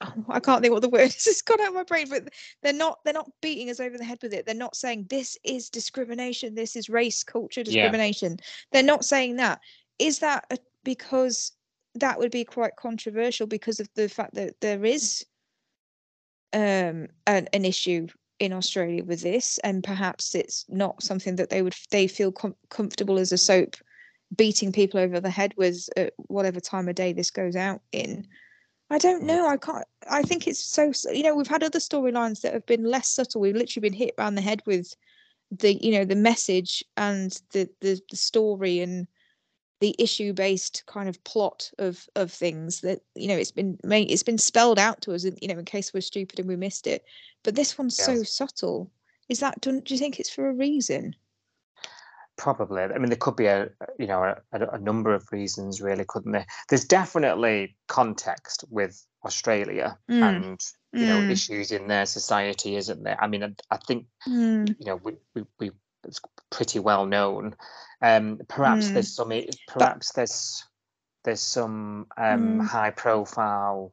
I can't think what the word is. It's gone out of my brain. But they're not. They're not beating us over the head with it. They're not saying this is discrimination. This is race, culture discrimination. They're not saying that. Is that a, because that would be quite controversial because of the fact that there is um an, an issue in Australia with this and perhaps it's not something that they would they feel com- comfortable as a soap beating people over the head with at whatever time of day this goes out in. I don't mm. know I can't I think it's so you know we've had other storylines that have been less subtle. We've literally been hit around the head with the you know the message and the the, the story and the issue based kind of plot of of things that you know it's been made it's been spelled out to us in- you know in case we're stupid and we missed it but this one's so subtle is that do, do you think it's for a reason Probably. I mean, there could be a, you know, a, a number of reasons, really, couldn't there? There's definitely context with Australia Mm, and you know mm. issues in their society, isn't there? I mean, I, I think Mm, you know we, we, we it's pretty well known. Um, perhaps Mm. there's some perhaps there's there's some um, Mm. high profile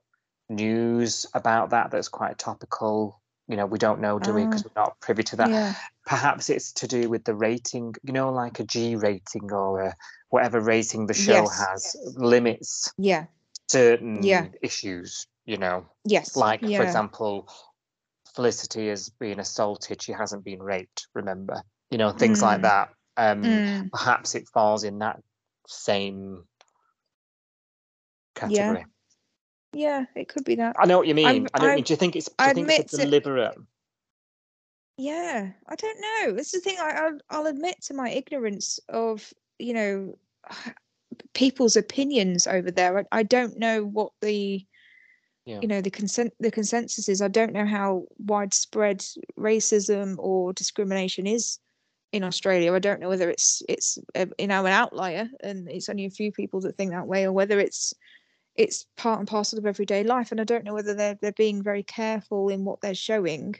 news about that that's quite topical. You know, we don't know, do we? Because Ah. we're not privy to that. yeah Perhaps it's to do with the rating. You know, like a G rating or a, whatever rating the show Yes. has limits yeah certain Yeah. issues, you know. Yes. Like, yeah. for example, Felicity has been assaulted, she hasn't been raped, remember? You know, things like Mm. that. Um, Mm, Perhaps it falls in that same category. yeah, it could be that. I know what you mean. I'm- I know what you I'm- mean. Do you think it's, do I you think it's admit a to- deliberate? Yeah, I don't know. Is the thing. I, I'll, I'll admit to my ignorance of, you know, people's opinions over there. I, I don't know what the, Yeah. you know, the consent, the consensus is. I don't know how widespread racism or discrimination is in Australia. I don't know whether it's it's uh, you know an outlier and it's only a few people that think that way, or whether it's it's part and parcel of everyday life. And I don't know whether they're they're being very careful in what they're showing,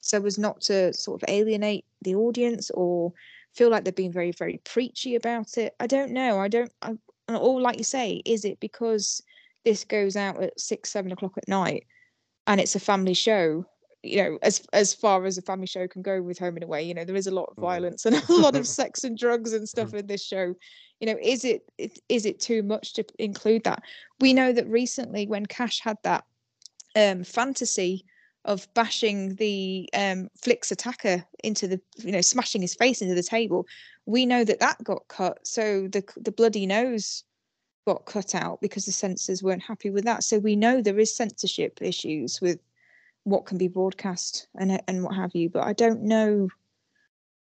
so as not to sort of alienate the audience or feel like they're being very very preachy about it. I don't know. I don't. I, like you say, is it because this goes out at six seven o'clock at night and it's a family show? You know, as as far as a family show can go with Home and Away, you know, there is a lot of Mhm. violence and a lot of sex and drugs and stuff in this show. You know, is it it- is it too much to include that? We know that recently when Cash had that um fantasy of bashing the um Flicks attacker into the you know smashing his face into the table, we know that that got cut. So the the bloody nose got cut out because the censors weren't happy with that. So we know there is censorship issues with what can be broadcast and and what have you. But I don't know.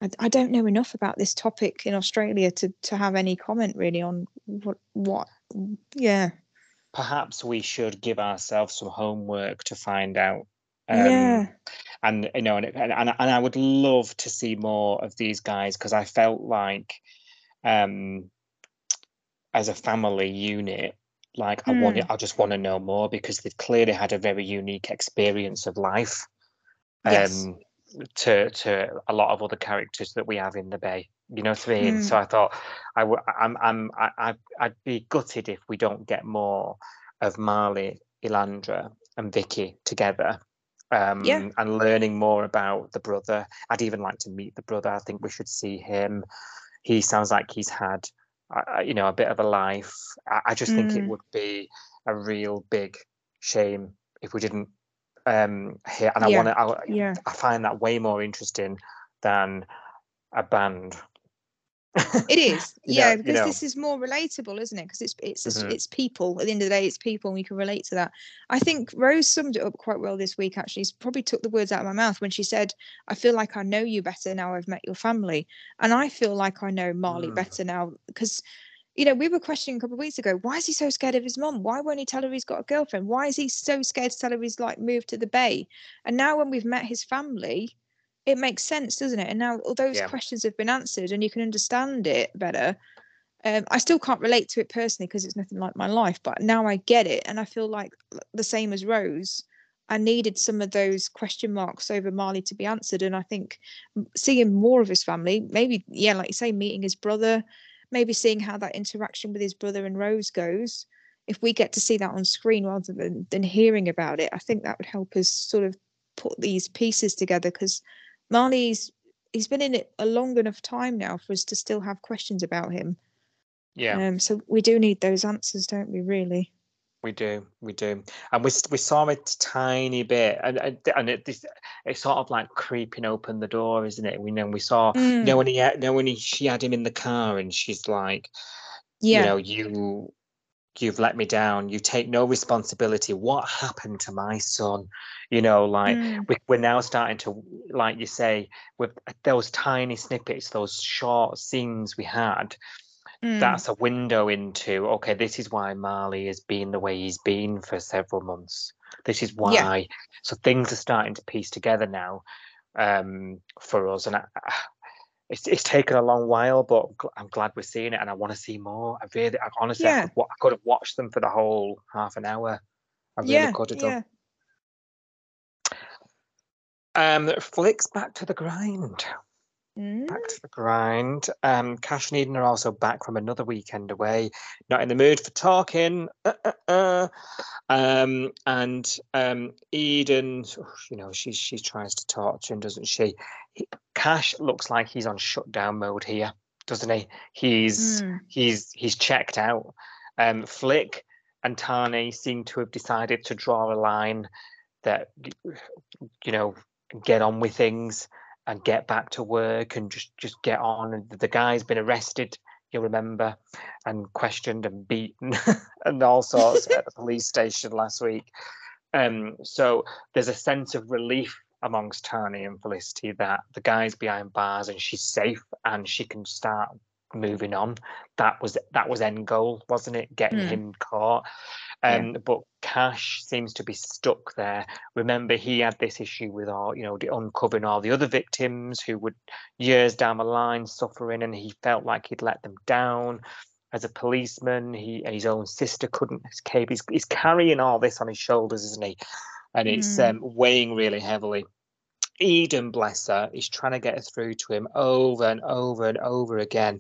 I, I don't know enough about this topic in Australia to to have any comment really on what what. Yeah. Perhaps we should give ourselves some homework to find out. Um, yeah. and you know, and, and and and I would love to see more of these guys because I felt like, um, as a family unit, like I want Mm. I just want to know more because they've clearly had a very unique experience of life, Yes. um, to to a lot of other characters that we have in the bay. You know what I mean? So Mm. I thought I would I'm I'm I I'd be gutted if we don't get more of Mali, Elandra, and Vicky together um, and learning more about the brother. I'd even like to meet the brother. I think we should see him. He sounds like he's had, uh, you know, a bit of a life. I, I just think it Mm. would be a real big shame if we didn't um, hear. And I want to. I, Yeah. I find that way more interesting than a band. It is, yeah, know- you because know. this is more relatable, isn't it? Because it's it's Mhm. it's people. At the end of the day, it's people, and we can relate to that. I think Rose summed it up quite well this week. Actually, She probably took the words out of my mouth when she said, "I feel like I know you better now I've met your family," and I feel like I know Mali Mm. better now because. You know, we were questioning a couple of weeks ago, why is he so scared of his mom? Why won't he tell her he's got a girlfriend? Why is he so scared to tell her he's like moved to the Bay? And now when we've met his family, it makes sense, doesn't it? And now all those Yeah. questions have been answered and you can understand it better. Um, I still can't relate to it personally because it's nothing like my life, but now I get it. And I feel like the same as Rose, I needed some of those question marks over Mali to be answered. And I think seeing more of his family, maybe, yeah, like you say, meeting his brother, maybe seeing how that interaction with his brother and Rose goes. If we get to see that on screen rather than, than hearing about it, I think that would help us sort of put these pieces together because Mali's he's been in it a long enough time now for us to still have questions about him. yeah. Um, so we do need those answers, don't we? Really? We do, we do, and we we saw it a tiny bit, and and, it, this, it's sort of like creeping open the door, isn't it? We know we saw, Mm, when he, had- you know, when he she had him in the car, and she's like, yeah. you know, you you've let me down. You take no responsibility. What happened to my son? You know, like Mm, we, we're now starting to, like you say, with those tiny snippets, those short scenes we had mm, that's a window into okay this is why mali has been the way he's been for several months this is why Yeah. so things are starting to piece together now um for us and I, I- it's, it's taken a long while but I'm gl- i'm glad we're seeing it and i want to see more i really I, honestly I, could, I could have watched them for the whole half an hour i really yeah. could have Yeah. done um flicks back to the grind Mm, back to the grind. Um, Cash and Eden are also back from another weekend away, not in the mood for talking. Uh, uh, uh. Um, and um, Eden, you know, she she tries to talk to him, doesn't she? He, Cash looks like he's on shutdown mode here, doesn't he? He's mm, he's he's checked out. Um, Flick and Tane seem to have decided to draw a line that you know get on with things and get back to work and just just get on. And the guy's been arrested, you'll remember, and questioned and beaten and all sorts at the police station last week. Um, so there's a sense of relief amongst Tane and Felicity that the guy's behind bars and she's safe and she can start moving on. That was that was end goal, wasn't it? Getting Mm. him caught. Yeah. Um, but Cash seems to be stuck there. Remember, he had this issue with all, you know, uncovering all the other victims who would years down the line suffering, and he felt like he'd let them down. As a policeman, he and his own sister couldn't escape. He's, he's carrying all this on his shoulders, isn't he? And it's Mm. um, weighing really heavily. Eden, bless her, is trying to get through to him over and over and over again.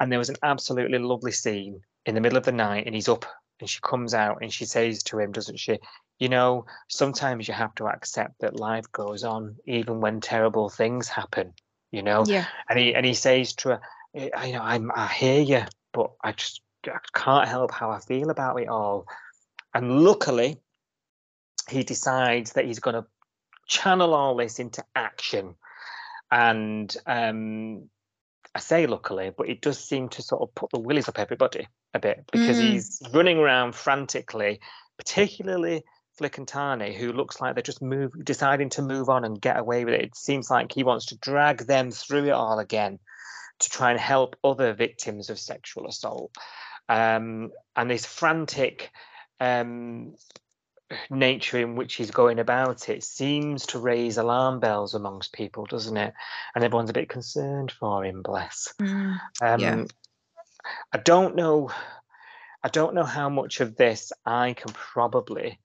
And there was an absolutely lovely scene in the middle of the night, and he's up, and she comes out, and she says to him, doesn't she? You know, sometimes you have to accept that life goes on, even when terrible things happen. You know, Yeah. and he and he says to her, "Eh, I know I'm I hear you, but I just I can't help how I feel about it all. And luckily, he decides that he's going to channel all this into action. And um, I say luckily, but it does seem to sort of put the willies up everybody a bit because Mm. he's running around frantically, particularly Flick and Tane, who looks like they're just move, deciding to move on and get away with it. It seems like he wants to drag them through it all again to try and help other victims of sexual assault. Um, and this frantic um, nature in which he's going about it seems to raise alarm bells amongst people, doesn't it? And everyone's a bit concerned for him, bless. Mm. Um, Yeah. I don't know. I don't know how much of this I can probably,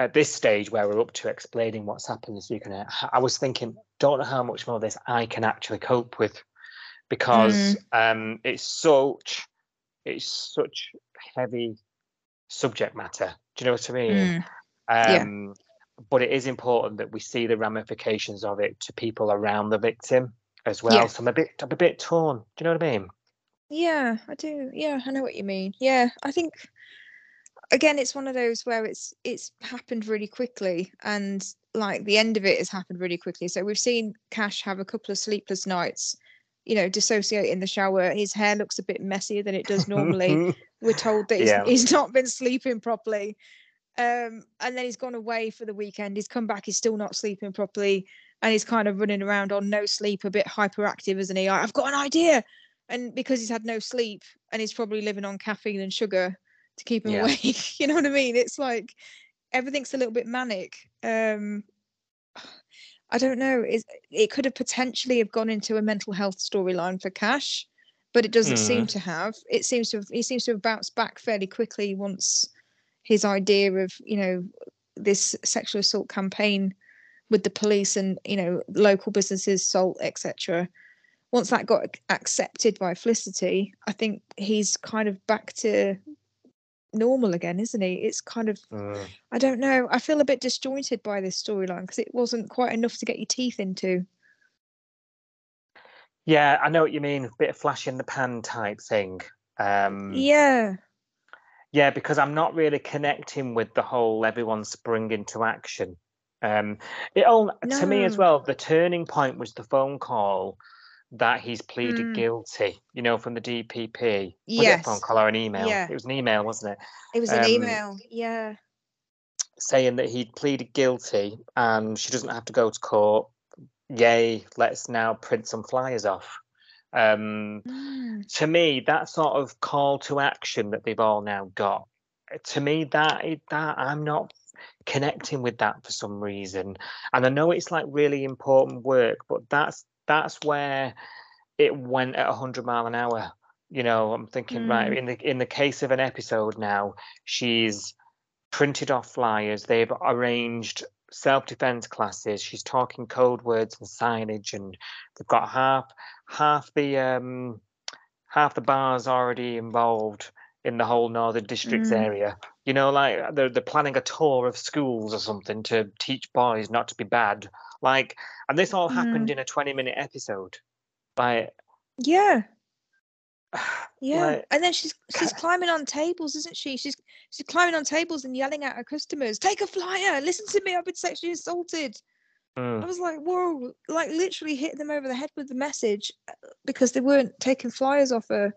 at this stage where we're up to explaining what's happened this week, and I- was thinking, don't know how much more of this I can actually cope with, because um, it's such, it's such heavy subject matter. Do you know what I mean? Mm. Yeah. Um, But it is important that we see the ramifications of it to people around the victim as well. Yeah. So I'm a bit, I'm a bit torn. Do you know what I mean? Yeah, I do. Yeah, I know what you mean. Yeah, I think again it's one of those where it's it's happened really quickly and like the end of it has happened really quickly. So we've seen Cash have a couple of sleepless nights, you know, dissociate in the shower. His hair looks a bit messier than it does normally. We're told that he's, Yeah. he's not been sleeping properly. Um, and then he's gone away for the weekend. He's come back, he's still not sleeping properly. And he's kind of running around on no sleep, a bit hyperactive, isn't he? I've got an idea. And because he's had no sleep and he's probably living on caffeine and sugar to keep him Yeah. awake. you know what I mean? It's like everything's a little bit manic. Um, I don't know. It, it could have potentially have gone into a mental health storyline for Cash, but it doesn't seem to have. It seems to have, he seems to have bounced back fairly quickly once his idea of you know this sexual assault campaign with the police and you know local businesses, salt, etc. Once that got accepted by Felicity, I think he's kind of back to normal again, isn't he? It's kind of Mm. I don't know. I feel a bit disjointed by this storyline because it wasn't quite enough to get your teeth into. Yeah, I know what you mean. Bit of flash in the pan type thing. Um, Yeah. Yeah, because I'm not really connecting with the whole everyone spring into action. Um, it all to me as well. The turning point was the phone call that he's pleaded Mm. guilty. You know, from the DPP. A phone call or an email? Yeah. It was an email, wasn't it? It was an Um, email. Yeah. Saying that he'd pleaded guilty and she doesn't have to go to court. Yay! Let's now print some flyers off. Um, Mm. to me, that sort of call to action that they've all now got, uh, to me, that that I'm not connecting with that for some reason. And I know it's like really important work, but that's that's where it went at 100 mile an hour. You know, I'm thinking, right, Mm. in the in the case of an episode now, she's printed off flyers, they've arranged self-defense classes, she's talking code words and signage, and they've got half half the um half the bars already involved in the whole northern districts Mm. area you know like they're, they're planning a tour of schools or something to teach boys not to be bad like and this all happened in a 20 minute episode like Yeah. Yeah, Like, and then she's she's climbing on tables, isn't she? She's she's climbing on tables and yelling at her customers, "Take a flyer! Listen to me! I've been sexually assaulted." mm, I was like, "Whoa!" Like literally hit them over the head with the message uh, because they weren't taking flyers off her.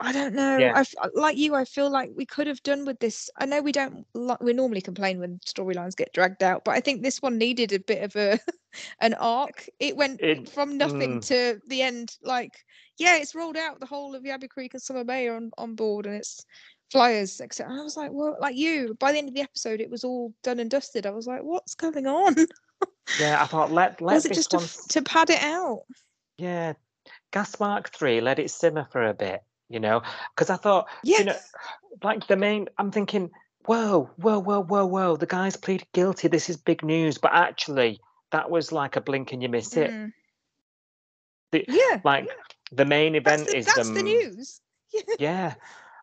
I don't know. Yeah. I f- like you. I feel like we could have done with this. I know we don't. We normally complain when storylines get dragged out, but I think this one needed a bit of a an arc. It went It- from nothing mm. to the end. Like, yeah, it's rolled out the whole of Yabby Creek and Summer Bay on on board, and it's flyers, etc. I was like, well, like you. By the end of the episode, it was all done and dusted. I was like, what's going on? yeah, I thought let let was it just to, one. f- to pad it out? Yeah, Gas Mark Three. Let it simmer for a bit. You know, because I thought Yeah. you know, like the main. I'm thinking, whoa, whoa, whoa, whoa, whoa. The guy's pleaded guilty. This is big news. But actually, that was like a blink and you miss it. Mm. The- Yeah. Like the main event the, is that's them. the news. Yeah. Yeah,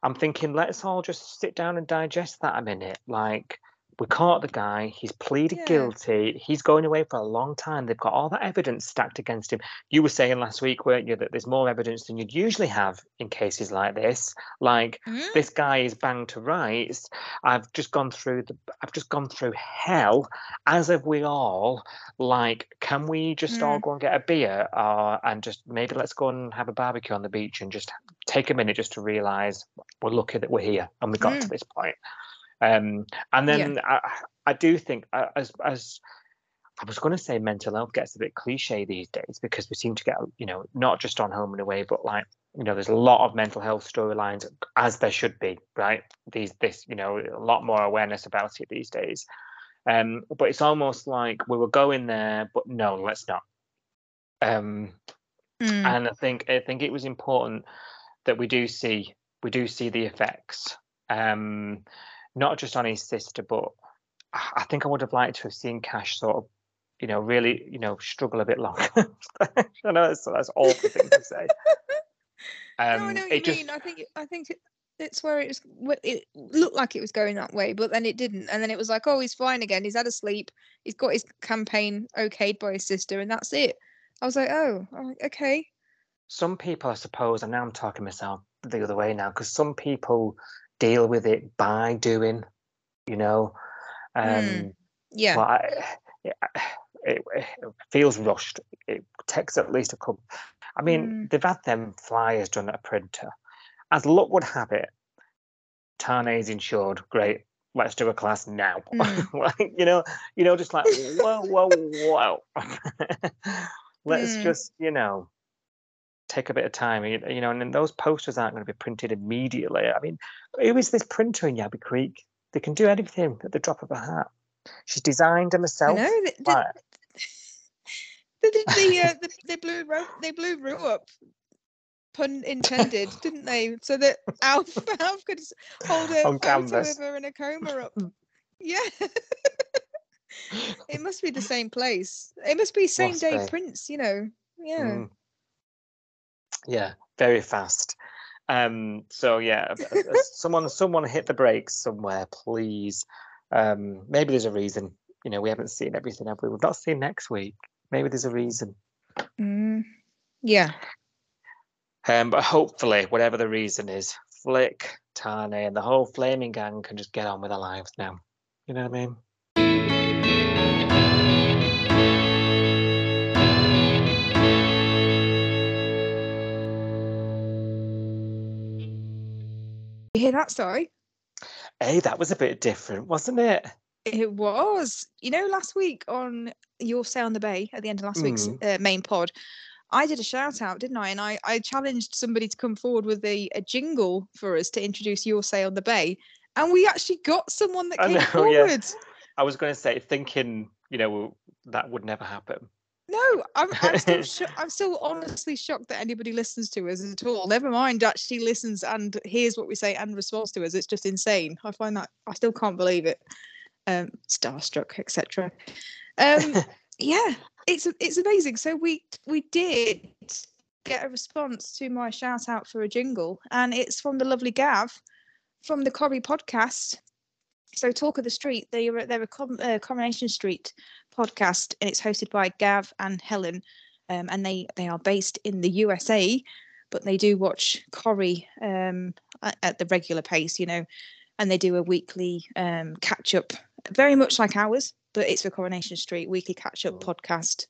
I'm thinking let's all just sit down and digest that a minute. Like we caught the guy, he's pleaded Yeah. guilty, he's going away for a long time. They've got all that evidence stacked against him. You were saying last week, weren't you, that there's more evidence than you'd usually have in cases like this. Like Mm. this guy is banged to rights. I've just gone through the I've just gone through hell, as have we all. Like, can we just all Mm. go and get a beer uh, and just maybe let's go and have a barbecue on the beach and just take a minute just to realise we're lucky that we're here and we got to Mm. this point. Um, and Yeah. then I, I do think uh, as as I was going to say mental health gets a bit cliche these days because we seem to get you know not just on home and away but like you know there's a lot of mental health storylines as there should be right these this you know a lot more awareness about it these days um but it's almost like we were going there but no let's not um Mm. and I think I think it was important that we do see we do see the effects, um, not just on his sister, but I think I would have liked to have seen Cash sort of, you know, really, you know, struggle a bit longer. I know that's that's awful thing to say. no, I Um, know what you just mean. I think I think it, it's where it was. It looked like it was going that way, but then it didn't. And then it was like, oh, he's fine again. He's had a sleep. He's got his campaign okayed by his sister, and that's it. I was like, oh, okay. some people, I suppose, and now I'm talking myself the other way now, because some people deal with it by doing, you know. Um, Mm, Yeah. Well, I, it, it, feels rushed. It takes at least a couple. I mean, Mm. they've had them flyers done at a printer. As luck would have it, Tane's insured. Great, let's do a class now. Mm. like, you know, you know, just like whoa, whoa, whoa. let's Mm. just, you know, take a bit of time. You you know, and then those posters aren't going to be printed immediately. I mean, who is this printer in Yabby Creek? They can do anything at the drop of a hat. She's designed them herself. know. They, they, Right. they the, uh, the they blew Ro- they blew Roo up. Pun intended, didn't they? So that Alf Alf could hold a On photo canvas. of her in a coma up. Yeah. it must be the same place. It must be same Must day be. prints, you know. Yeah. Mm. Yeah, very fast. Um, so yeah, someone someone hit the brakes somewhere, please. Um, maybe there's a reason. You know, we haven't seen everything, have we? We've not seen next week. Maybe there's a reason. Mm. Yeah. Um, but hopefully, whatever the reason is, Flick, Tane, and the whole flaming gang can just get on with their lives now. You know what I mean? Hear that story? Hey, that was a bit different, wasn't it? It was. You know, last week on Your Say on the Bay, at the end of last week's uh, main pod, I did a shout out, didn't I? And I, I challenged somebody to come forward with a, a jingle for us to introduce Your Say on the Bay. And we actually got someone that I came know, yeah. forward. I was going to say, thinking, you know, that would never happen. No, I'm, I'm still sho- I'm still honestly shocked that anybody listens to us at all. Never mind, actually listens and hears what we say and responds to us. It's just insane. I find that I still can't believe it. Um, starstruck, etc. Um, yeah, it's it's amazing. So we we did get a response to my shout out for a jingle, and it's from the lovely Gav from the Corrie podcast. So Talk of the Street, they are they're a com- uh, Coronation Street podcast, and it's hosted by Gav and Helen, um, and they they are based in the USA. but they do watch Corrie um, at, at the regular pace, you know, and they do a weekly um, catch up, very much like ours, but it's for Coronation Street weekly catch up podcast.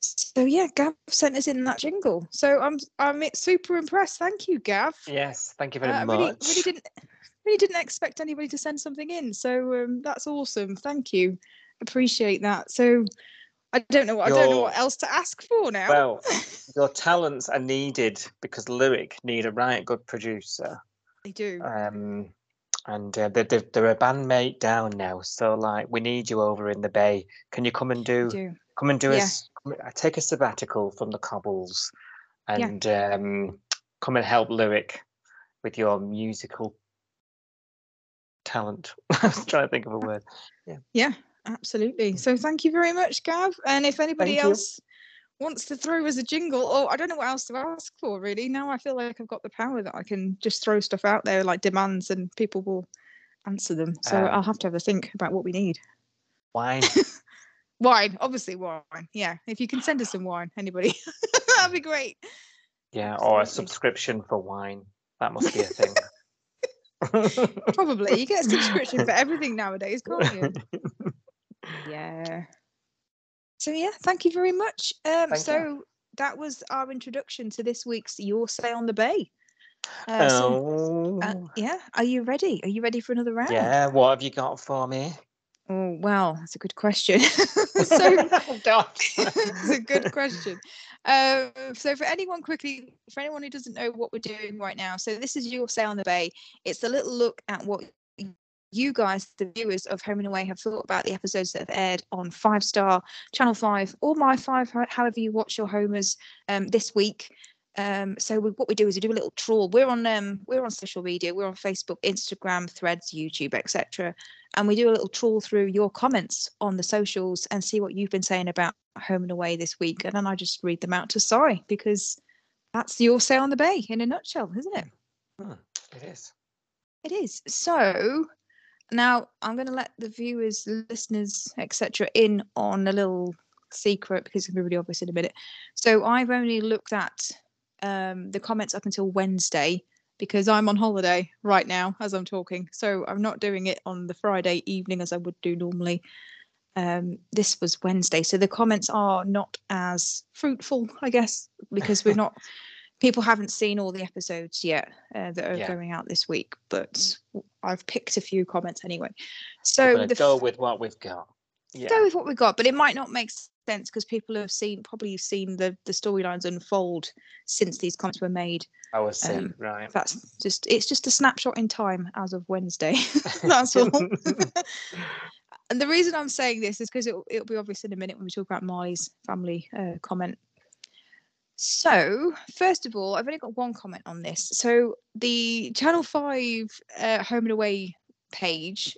So yeah, Gav sent us in that jingle. So I'm I'm super impressed. Thank you, Gav. Yes, thank you very Uh, much. really, really didn't really didn't expect anybody to send something in. So um, that's awesome. Thank you. Appreciate that. So I don't know what I don't know what else to ask for now. Well, your talents are needed because Lyrik need a right good producer. they do. Um, and uh, they're, they're, a bandmate down now, so like we need you over in the bay. Can you come and do do. come and do a Yeah. come- uh, take a sabbatical from the cobbles Yeah. and um, come and help Lyrik with your musical talent. I was trying to think of a word. Yeah. Yeah, absolutely. So thank you very much, Gav. And if anybody. Thank you. else wants to throw us a jingle, or I don't know what else to ask for really. Now I feel like I've got the power that I can just throw stuff out there like demands and people will answer them. So Um, I'll have to have a think about what we need. Wine. Wine, obviously wine. Yeah. If you can send us some wine, anybody. That'd be great. Yeah, or a subscription for wine. That must be a thing. Probably. You get a subscription for everything nowadays, can't you? Yeah. So yeah, thank you very much. Um, Thank you. so that was our introduction to this week's Your Say on the Bay. Uh, so, oh, uh, yeah, are you ready? Are you ready for another round? yeah. What have you got for me? Oh well, that's a good question. so God. it's a good question. Um, so for anyone quickly, for anyone who doesn't know what we're doing right now, so this is your say on the bay. It's a little look at what you guys, the viewers of Home and Away, have thought about the episodes that have aired on Five Star, Channel Five, or My Five, however you watch your homers um, this week. Um, so we, what we do is we do a little trawl. We're on um, we're on social media. We're on Facebook, Instagram, Threads, YouTube, etc. And we do a little trawl through your comments on the socials and see what you've been saying about home and away this week. And then I just read them out to Si because that's your say on the bay in a nutshell, isn't it? Hmm, it is. It is. So now I'm going to let the viewers, listeners, etc., in on a little secret because it's going to be really obvious in a minute. So I've only looked at um, the comments up until Wednesday because I'm on holiday right now as I'm talking. So I'm not doing it on the Friday evening as I would do normally. Um, this was Wednesday, so the comments are not as fruitful, I guess, because we're not. People haven't seen all the episodes yet uh, that are Yeah. going out this week, but w- I've picked a few comments anyway. So the go with what we've got. Yeah. go with what we got, but it might not make sense because people have seen probably seen the the storylines unfold since these comments were made. I was saying, um, right. That's just it's just a snapshot in time as of Wednesday. That's all. and the reason I'm saying this is because it'll, it'll be obvious in a minute when we talk about Mali's family uh, comment. So, first of all, I've only got one comment on this. So, the Channel 5 uh, Home and Away page,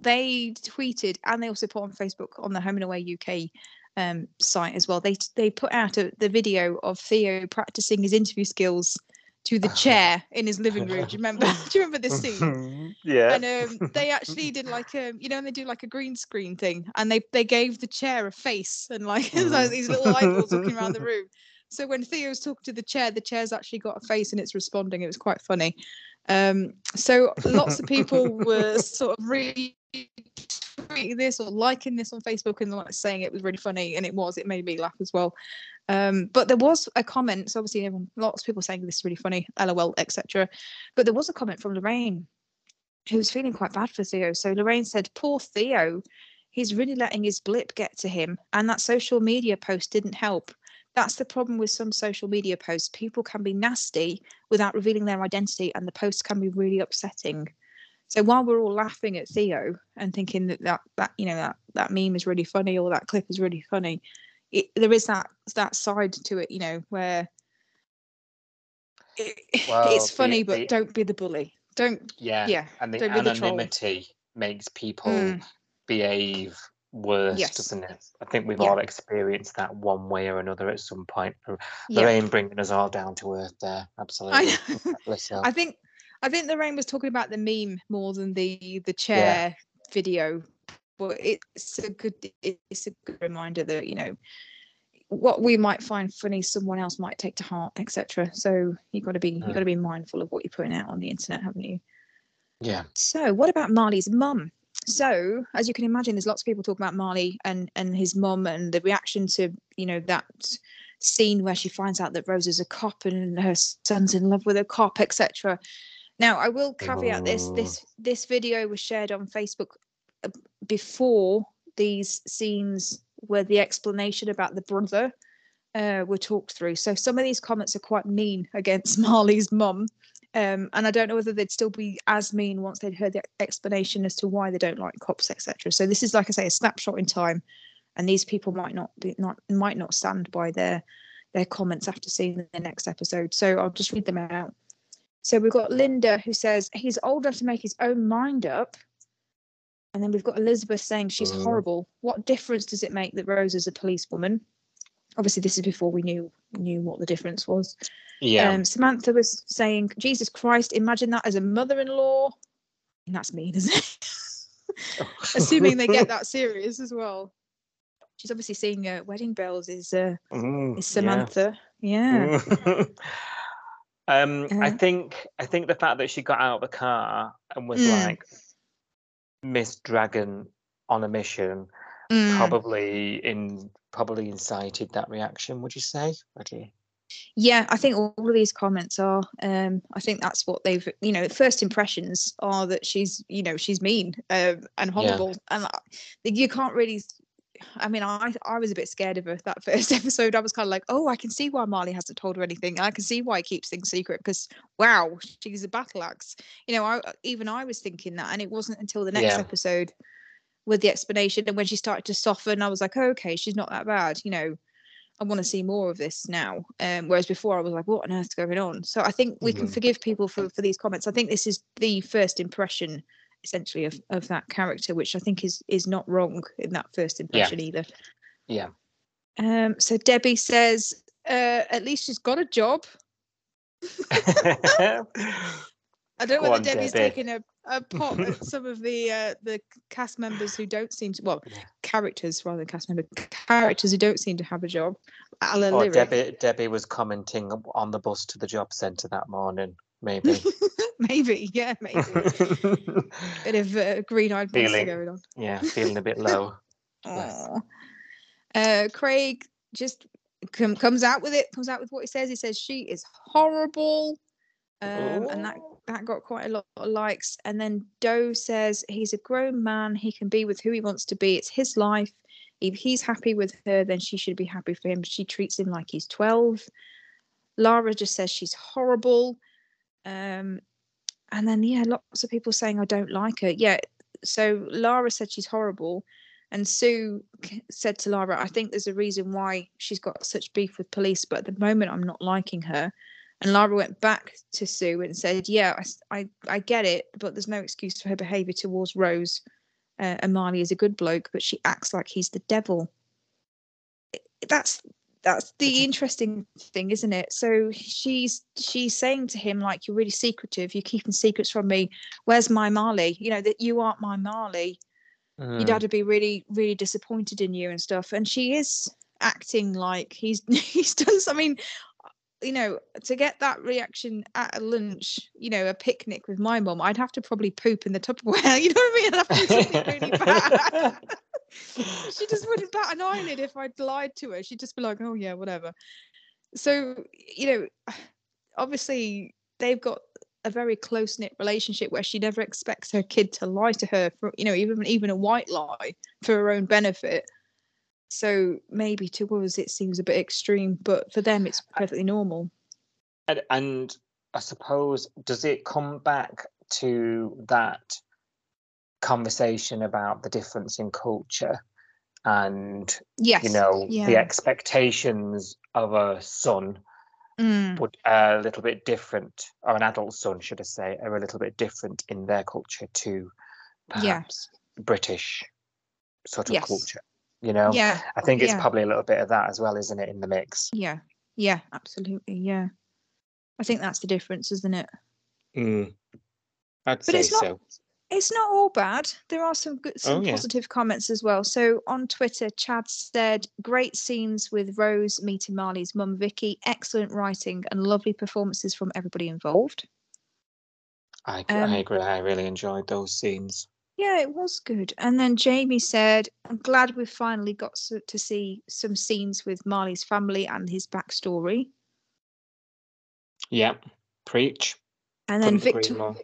they tweeted and they also put on Facebook on the Home and Away UK um, site as well. They they put out a, the video of Theo practicing his interview skills to the chair in his living room. Do you remember? Do you remember this scene? yeah. and um, they actually did like a you know when they do like a green screen thing and they they gave the chair a face and like these little eyeballs looking around the room so when theo's talking to the chair the chair's actually got a face and it's responding it was quite funny um so lots of people were sort of retweeting this or liking this on facebook and like saying it was really funny and it was it made me laugh as well um but there was a comment so obviously everyone, lots of people saying this is really funny lol etc but there was a comment from lorraine who was feeling quite bad for Theo. So Lorraine said, Poor Theo, he's really letting his blip get to him. And that social media post didn't help. That's the problem with some social media posts. People can be nasty without revealing their identity, and the posts can be really upsetting. So while we're all laughing at Theo and thinking that that, that you know that, that meme is really funny or that clip is really funny, it, there is that that side to it, you know, where it, Well, it's the- funny, but the- don't be the bully. Don't Yeah. yeah, And the be the anonymity makes people Mm. behave worse, Yes. doesn't it? I think we've Yeah. all experienced that one way or another at some point. L- yeah. Lorraine bringing us all down to earth there. Absolutely. Bless. I think I think Lorraine was talking about the meme more than the the chair video. But it's a good it's a good reminder that you know what we might find funny, someone else might take to heart, etc. So you've got to be you Mm. got to be mindful of what you're putting out on the internet, haven't you? Yeah. So, what about Mali's mum? So, as you can imagine, there's lots of people talking about Mali and and his mum and the reaction to you know that scene where she finds out that Rose is a cop and her son's in love with a cop, etc. Now, I will caveat this: Oh. this this video was shared on Facebook uh, before these scenes where the explanation about the brother uh, were talked through. So some of these comments are quite mean against Mali's mum. Um, and I don't know whether they'd still be as mean once they'd heard the explanation as to why they don't like cops, etc. So this is, like I say, a snapshot in time, and these people might not be not might not stand by their their comments after seeing the next episode. So I'll just read them out. So we've got Linda who says he's old enough to make his own mind up. And then we've got Elizabeth saying she's Mm. horrible. What difference does it make that Rose is a policewoman? Obviously, this is before we knew knew what the difference was. Yeah. Um, Samantha was saying, Jesus Christ, imagine that as a mother in law. And that's mean, isn't it? Assuming they get that serious as well. She's obviously seeing uh, Wedding Bells is, uh, Mm, is. Samantha. Yeah. um, I Uh, think I think the fact that she got out of the car and was Mm. like Miss Dragon on a mission Mm. probably in probably incited that reaction. Would you say? Would? Yeah, I think all of these comments are. Um, I think that's what they've, you know, first impressions are that she's, you know, she's mean um, and horrible, and I- you can't really. I mean, I I was a bit scared of her that first episode. I was kind of like, oh, I can see why Mali hasn't told her anything. I can see why he keeps things secret because wow, she's a battle axe. You know, I even I was thinking that, and it wasn't until the next Yeah. episode with the explanation and when she started to soften, I was like, oh, okay, she's not that bad. You know, I want to see more of this now. Um, whereas before I was like, what on earth earth's going on? So I think we can Mhm. forgive people for, for these comments. I think this is the first impression essentially of, of that character, which I think is is not wrong in that first impression either. Yeah. Um, so Debbie says, uh, at least she's got a job. I don't know Go whether on, Debbie's Debbie. taking a, a at some of the uh, the cast members who don't seem to well characters rather than cast member characters who don't seem to have a job. A la or. Debbie Debbie was commenting on the bus to the job centre that morning. Maybe. maybe, yeah, maybe. Bit of uh, green-eyed Feeling. going on. yeah, feeling a bit low. Uh, Craig just com- comes out with it. Comes out with what he says. He says she is horrible, um, and that. That got quite a lot of likes. And then Doe says he's a grown man. He can be with who he wants to be. It's his life. If he's happy with her, then she should be happy for him. She treats him like he's twelve. Lara just says she's horrible. Um, and then yeah, lots of people saying I don't like her. Yeah, so Lara said she's horrible, and Sue said to Lara, I think there's a reason why she's got such beef with police, but at the moment I'm not liking her. And Lara went back to Sue and said, Yeah, I I get it, but there's no excuse for her behaviour towards Rose. Uh, and Mali is a good bloke, but she acts like he's the devil. That's that's the interesting thing, isn't it? So she's she's saying to him like, "You're really secretive. You're keeping secrets from me. Where's my Mali? You know that you aren't my Mali." your Mm. dad would be really really disappointed in you and stuff and she is acting like he's he's done i mean you know to get that reaction at a lunch you know a picnic with my mum i'd have to probably poop in the tupperware you know what i mean? I'd have to do something really bad. She just wouldn't bat an eyelid if i'd lied to her. She'd just be like oh yeah whatever. So you know obviously they've got a very close knit relationship where she never expects her kid to lie to her for you know even even a white lie for her own benefit. So maybe to us it seems a bit extreme, but for them it's perfectly normal. and, and I suppose does it come back to that conversation about the difference in culture and Yes. you know the expectations of a son Mm, would a little bit different or an adult son should i say are a little bit different in their culture to Yeah. perhaps british sort of Yes. culture you know yeah. i think it's yeah. probably a little bit of that as well isn't it in the mix Yeah. Yeah. Absolutely. Yeah. I think that's the difference, isn't it? mm. i'd But say it's not- so It's not all bad. There are some good, some Oh, yeah. positive comments as well. So on Twitter, Chad said, "Great scenes with Rose meeting Mali's mum, Vicky. Excellent writing and lovely performances from everybody involved." I, Um, I agree. I really enjoyed those scenes. Yeah, it was good. And then Jamie said, "I'm glad we finally got to see some scenes with Mali's family and his backstory." Yeah, preach. And then Victor.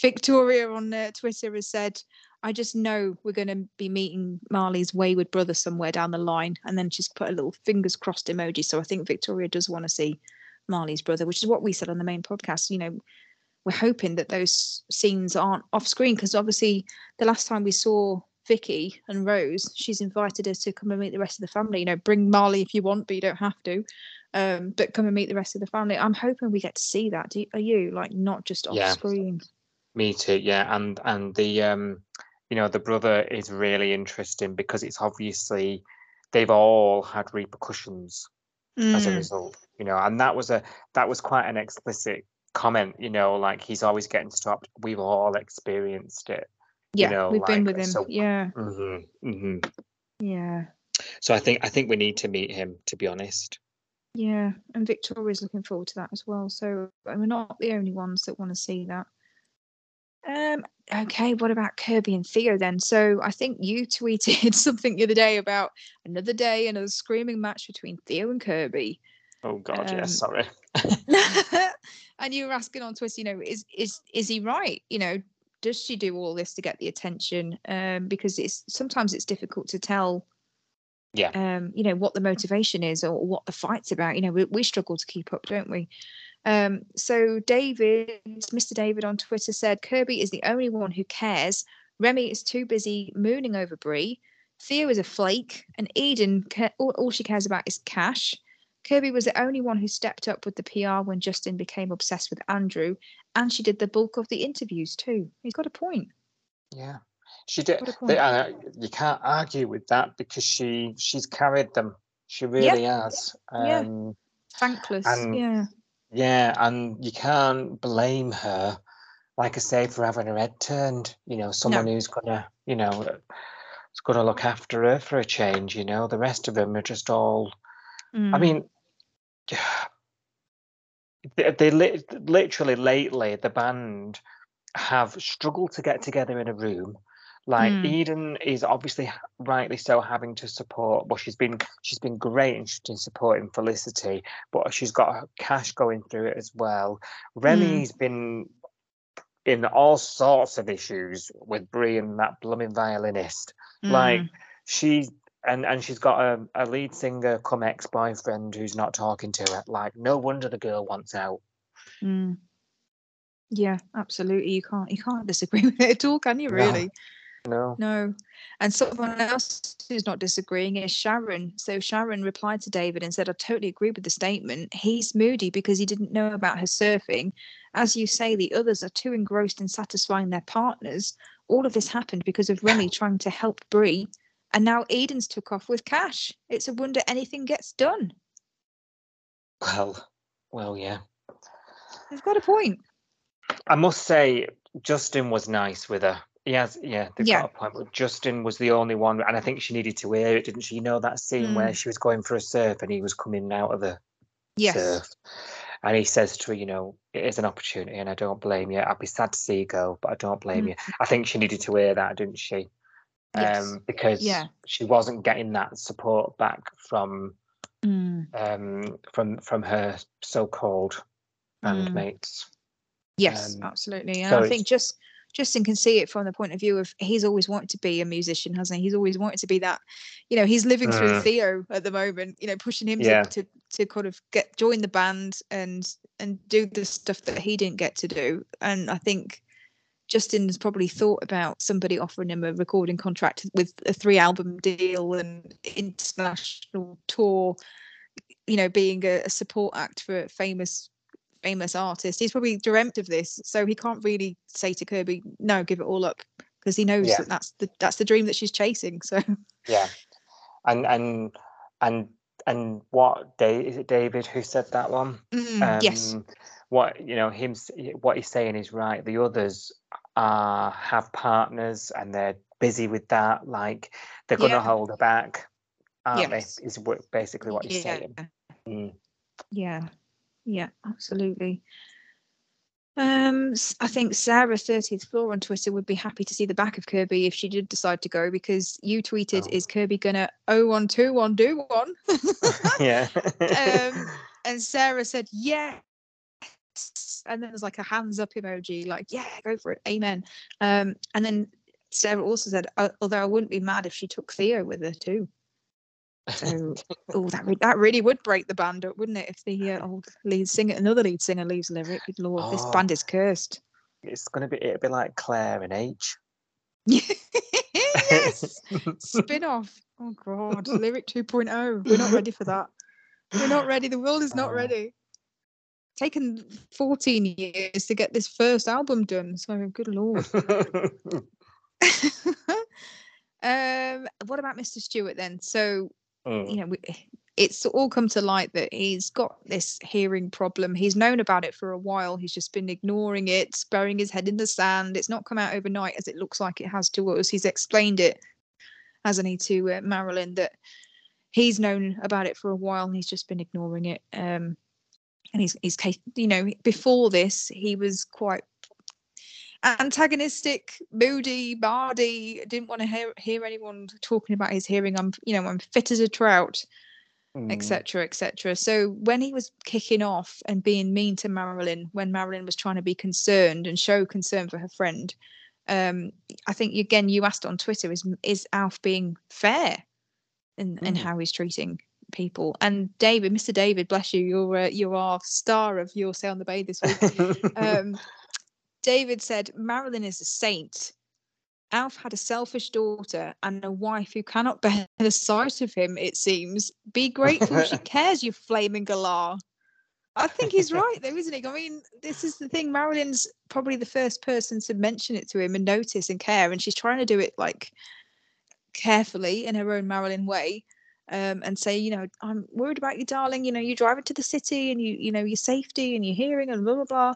Victoria on uh, Twitter has said, I just know we're going to be meeting Mali's wayward brother somewhere down the line. And then she's put a little fingers crossed emoji. So I think Victoria does want to see Mali's brother, which is what we said on the main podcast. You know, we're hoping that those scenes aren't off screen because obviously the last time we saw Vicky and Rose, she's invited us to come and meet the rest of the family. You know, bring Mali if you want, but you don't have to. Um, but come and meet the rest of the family. I'm hoping we get to see that. Do you, are you like not just off Yeah. screen? Me too. Yeah, and and the um, you know, the brother is really interesting because it's obviously they've all had repercussions as a Mm. result. You know, and that was a that was quite an explicit comment. You know, like he's always getting stopped. We've all experienced it. Yeah, know, we've been with him. so- yeah, hmm hmm yeah, So I think I think we need to meet him. To be honest. yeah. And Victoria's looking forward to that as well. So and we're not the only ones that want to see that. Um. Okay. What about Kirby and Theo then? So I think you tweeted something the other day about another day, another screaming match between Theo and Kirby. Oh God, Um, yeah. Sorry. and you were asking on Twitter, you know, is is is he right? You know, does she do all this to get the attention? Um, because it's sometimes it's difficult to tell Yeah. um, you know, what the motivation is or what the fight's about. You know, we, we struggle to keep up, don't we? Um, so David, Mr. David on Twitter said Kirby is the only one who cares. Remi is too busy mooning over Bree. Theo is a flake, and Eden, all, all she cares about is Cash. Kirby was the only one who stepped up with the PR when Justin became obsessed with Andrew, and she did the bulk of the interviews too. He's got a point. Yeah. She did. They- uh, you can't argue with that because she she's carried them. She really has. Yeah. Um, Thankless. And- yeah. Yeah, and you can't blame her, like I say, for having her head turned. You know, someone who's gonna, you know, uh, is gonna look after her for a change. You know, the rest of them are just all. I Mm. mean, they, they li- literally lately the band have struggled to get together in a room. Like Mm. Eden is obviously rightly so having to support. Well, she's been she's been great and she's been supporting Felicity, but she's got her Cash going through it as well. Remi's been in all sorts of issues with Bree and that blooming violinist. Like Mm. she's and and she's got a, a lead singer come ex-boyfriend who's not talking to her. Like no wonder the girl wants out. Mm. Yeah, absolutely. You can't you can't disagree with it at all, can you? Really? No. No. And someone else who's not disagreeing is Sharon. So Sharon replied to David and said, I totally agree with the statement. He's moody because he didn't know about her surfing. As you say, the others are too engrossed in satisfying their partners. All of this happened because of Remi trying to help Bree. And now Eden's took off with Cash. It's a wonder anything gets done. Well, well, yeah. They've got a point. I must say, Justin was nice with her. He has, yeah, they've Yeah. got a point. But Justin was the only one, and I think she needed to hear it, didn't she? You know that scene where she was going for a surf and he was coming out of the Yes. surf, and he says to her, you know, it is an opportunity, and I don't blame you. I'd be sad to see you go, but I don't blame Mm. you. I think she needed to hear that, didn't she? Yes. Um, because Yeah. she wasn't getting that support back from Mm. um from from her so-called Mm. bandmates. Yes, Um, absolutely. And so I think just Justin can see it from the point of view of he's always wanted to be a musician, hasn't he? He's always wanted to be that, you know, he's living through Mm. Theo at the moment, you know, pushing him Yeah. to, to to kind of get join the band and and do the stuff that he didn't get to do. And I think Justin's probably thought about somebody offering him a recording contract with a three album deal and international tour, you know, being a, a support act for a famous famous artist. He's probably dreamt of this, so he can't really say to Kirby, "No, give it all up," because he knows Yeah. that that's the that's the dream that she's chasing. So Yeah, and and and and what day is it? David who said that one? Mm, yes, Um, What you know, him what he's saying is right. The others uh, have partners and they're busy with that. Like they're going to Yeah. hold her back, aren't Yes. they? Is basically what he's yeah. saying. Mm. Yeah, yeah, absolutely. Um, I think Sarah thirtieth floor on Twitter would be happy to see the back of Kirby if she did decide to go because you tweeted, Oh. "Is Kirby gonna oh one two one do one?" yeah. um, and Sarah said, "Yes." And then there's like a hands up emoji, like, "Yeah, go for it, amen." Um, and then Sarah also said, "Uh, "Although I wouldn't be mad if she took Theo with her too." So, oh, that re- that really would break the band up, wouldn't it? If the uh, old lead singer, another lead singer, leaves Lyrik. Good lord, this Oh. band is cursed. it's going to be, it'll be like Claire and H. yes, spin off. Oh god, Lyrik 2.0. We're not ready for that. We're not ready. The world is not Oh. ready. Taken 14 years to get this first album done. So good lord. um, what about Mr. Stewart then? So Mm. you know, we, it's all come to light that he's got this hearing problem. He's known about it for a while. He's just been ignoring it, burying his head in the sand. It's not come out overnight as it looks like it has to us. He's explained it, hasn't he, to uh, Marilyn, that he's known about it for a while and he's just been ignoring it. Um, and he's, he's, you know, before this, he was quite antagonistic, moody, bardy. Didn't want to hear hear anyone talking about his hearing. I'm, you know, I'm fit as a trout, Mm. etc., etc. So when he was kicking off and being mean to Marilyn, when Marilyn was trying to be concerned and show concern for her friend, um, I think again you asked on Twitter is is Alf being fair in in Mm. how he's treating people? And David, Mr. David, bless you, you're uh, you're star of your Say on the Bay this week um, David said Marilyn is a saint. Alf had a selfish daughter and a wife who cannot bear the sight of him, it seems. Be grateful she cares, you flaming galah. I think he's right, though, isn't he? I mean, this is the thing. Marilyn's probably the first person to mention it to him and notice and care, and she's trying to do it like carefully in her own Marilyn way. Um, and say, you know, I'm worried about you, darling. You know, you're driving to the city, and you, you know, your safety and your hearing, and blah blah blah.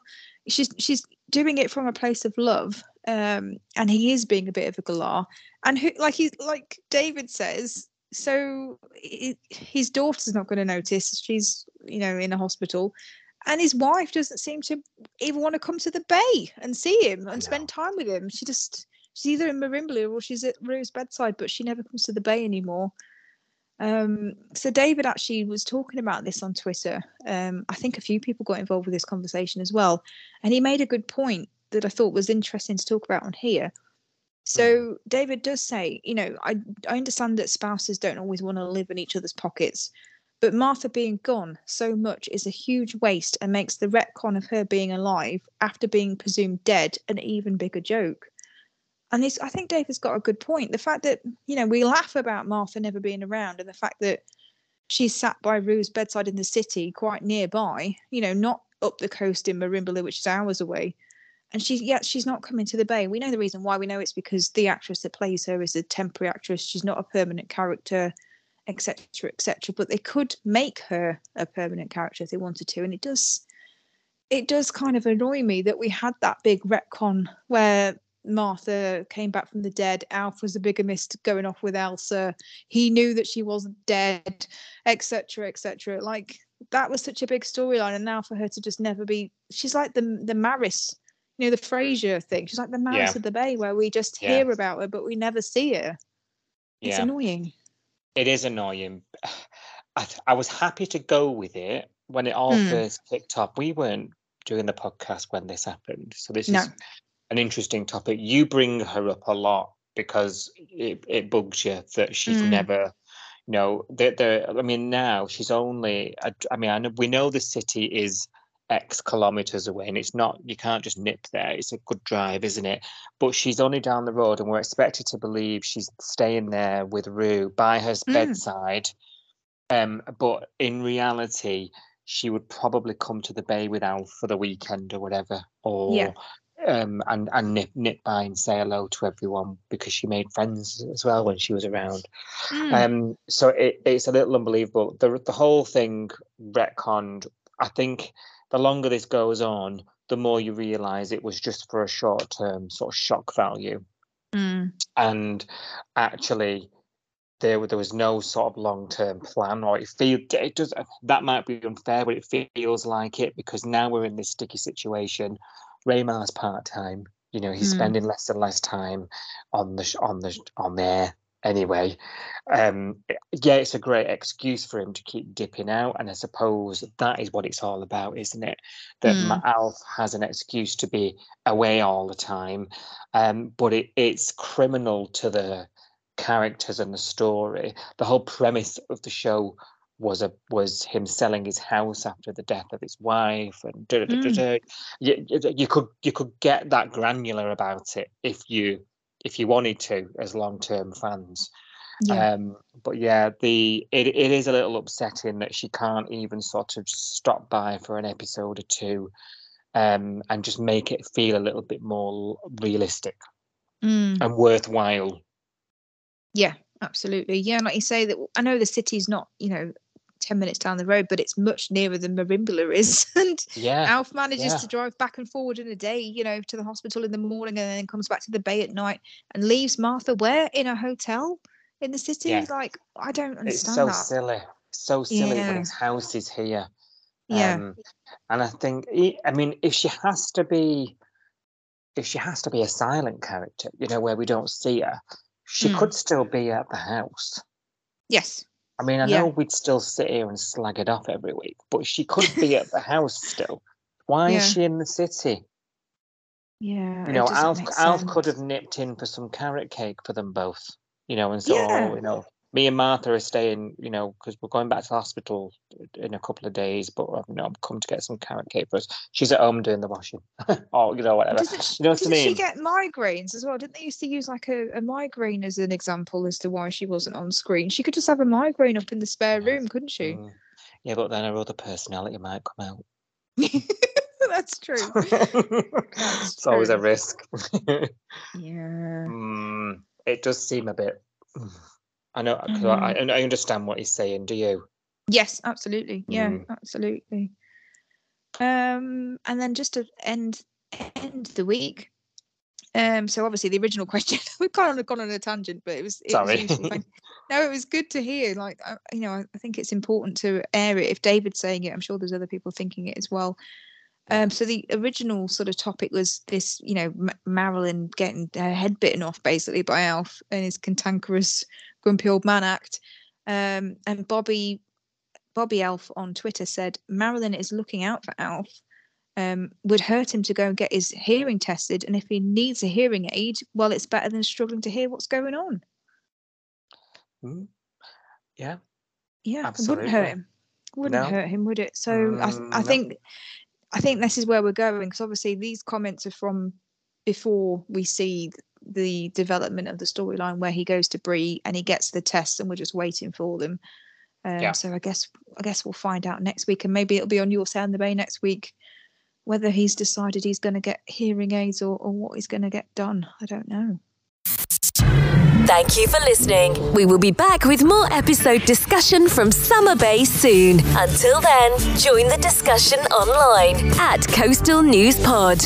She's she's doing it from a place of love, um, and he is being a bit of a galah. And who, like he's like David says, so i his daughter's not going to notice. She's you know in a hospital, and his wife doesn't seem to even want to come to the bay and see him and spend time with him. She just she's either in Merimbula or she's at Roo's bedside, but she never comes to the bay anymore. Um, so David actually was talking about this on Twitter. Um, I think a few people got involved with this conversation as well, and he made a good point that I thought was interesting to talk about on here. So David does say, you know, I I understand that spouses don't always want to live in each other's pockets, but Martha being gone so much is a huge waste and makes the retcon of her being alive after being presumed dead an even bigger joke. And this, I think Dave has got a good point. The fact that you know we laugh about Martha never being around, and the fact that she's sat by Roo's bedside in the city, quite nearby, you know, not up the coast in Merimbula, which is hours away. And she's yet she's not coming to the bay. We know the reason why. We know it's because the actress that plays her is a temporary actress. She's not a permanent character, etc., etc. But they could make her a permanent character if they wanted to, and it does. It does kind of annoy me that we had that big retcon where Martha came back from the dead. Alf was a bigamist going off with Elsa. He knew that she wasn't dead, etc., etc. Like that was such a big storyline, and now for her to just never be, she's like the the Maris, you know, the Frasier thing. She's like the Maris Yeah. of the Bay, where we just Yeah. hear about her, but we never see her. It's Yeah. annoying. It is annoying. I, th- I was happy to go with it when it all Hmm. first kicked off. We weren't doing the podcast when this happened, so this No. is an interesting topic. You bring her up a lot because it, it bugs you that she's Mm. never, you know, the, the, I mean, now she's only, I, I mean, I know, we know the city is X kilometers away and it's not, you can't just nip there. It's a good drive, isn't it? But she's only down the road and we're expected to believe she's staying there with Roo by her Mm. bedside. Um, but in reality, she would probably come to the bay with Alf for the weekend or whatever, or um, and and nip nip by and say hello to everyone because she made friends as well when she was around. Mm. Um, so it, it's a little unbelievable. The the whole thing retconned. I think the longer this goes on, the more you realise it was just for a short term sort of shock value. Mm. And actually, there there was no sort of long term plan, or it feel it does that might be unfair, but it feels like it because now we're in this sticky situation. Ray Meagher's part time. You know, he's Mm. spending less and less time on the on the on there anyway. Um, yeah, it's a great excuse for him to keep dipping out, and I suppose that is what it's all about, isn't it? That Ma- Alf has an excuse to be away all the time, um, but it, it's criminal to the characters and the story. The whole premise of the show was a was him selling his house after the death of his wife and da, da, da, da. You, you- could you could get that granular about it if you if you wanted to as long term fans. Yeah. Um, but yeah, the it, it is a little upsetting that she can't even sort of stop by for an episode or two, um, and just make it feel a little bit more realistic Mm. and worthwhile. Yeah, absolutely. Yeah, like you say that I know the city's not, you know, 10 minutes down the road, but it's much nearer than Merimbula is. and Yeah, Alf manages yeah. to drive back and forward in a day, you know, to the hospital in the morning and then comes back to the bay at night and leaves Martha where? In a hotel in the city? Yeah. Like, I don't understand. it's so that. silly, so silly when Yeah. his house is here. Yeah. Um, and I think, I mean, if she has to be, if she has to be a silent character, you know, where we don't see her, she Mm. could still be at the house. yes. I mean, I Yeah. know we'd still sit here and slag it off every week, but she could be at the house still. Why Yeah. is she in the city? Yeah. You know, Alf, Alf could have nipped in for some carrot cake for them both. You know, and so Yeah. you know, me and Martha are staying. You know, because we're going back to the hospital in a couple of days, but uh, you know, I've come to get some carrot cake for us. She's at home doing the washing, or you know, whatever. Doesn't she, You know what I mean? she get migraines as well? Didn't they used to use like a, a migraine as an example as to why she wasn't on screen? She could just have a migraine up in the spare room, couldn't she? Mm. Yeah, but then her other personality might come out. That's true. it's always a risk. Yeah. Mm, it does seem a bit. I know. 'cause I, Mm-hmm. I I understand what he's saying. Do you? Yes, absolutely. Yeah, Mm. absolutely. Um, and then just to end end the week. Um, so obviously the original question we've kind of gone on a tangent, but it was it Sorry. Was. No, it was good to hear. Like I, you know, I, I think it's important to air it. If David's saying it, I'm sure there's other people thinking it as well. Um, so the original sort of topic was this, you know, M- Marilyn getting her head bitten off basically by Alf and his cantankerous, grumpy old man act. Um, and Bobby, Bobby Alf on Twitter said Marilyn is looking out for Alf. Um, would hurt him to go and get his hearing tested, and if he needs a hearing aid, well, it's better than struggling to hear what's going on. Mm. Yeah. Yeah, wouldn't hurt him. Wouldn't No. hurt him, would it? So I, th- Mm, I no. think, I think this is where we're going because obviously these comments are from before we see the development of the storyline where he goes to Bree and he gets the tests and we're just waiting for them. Um, Yeah. So I guess I guess we'll find out next week, and maybe it'll be on your sound the bay next week whether he's decided he's going to get hearing aids or, or what he's going to get done. I don't know. Thank you for listening. We will be back with more episode discussion from Summer Bay soon. Until then, join the discussion online at Coastal News Pod.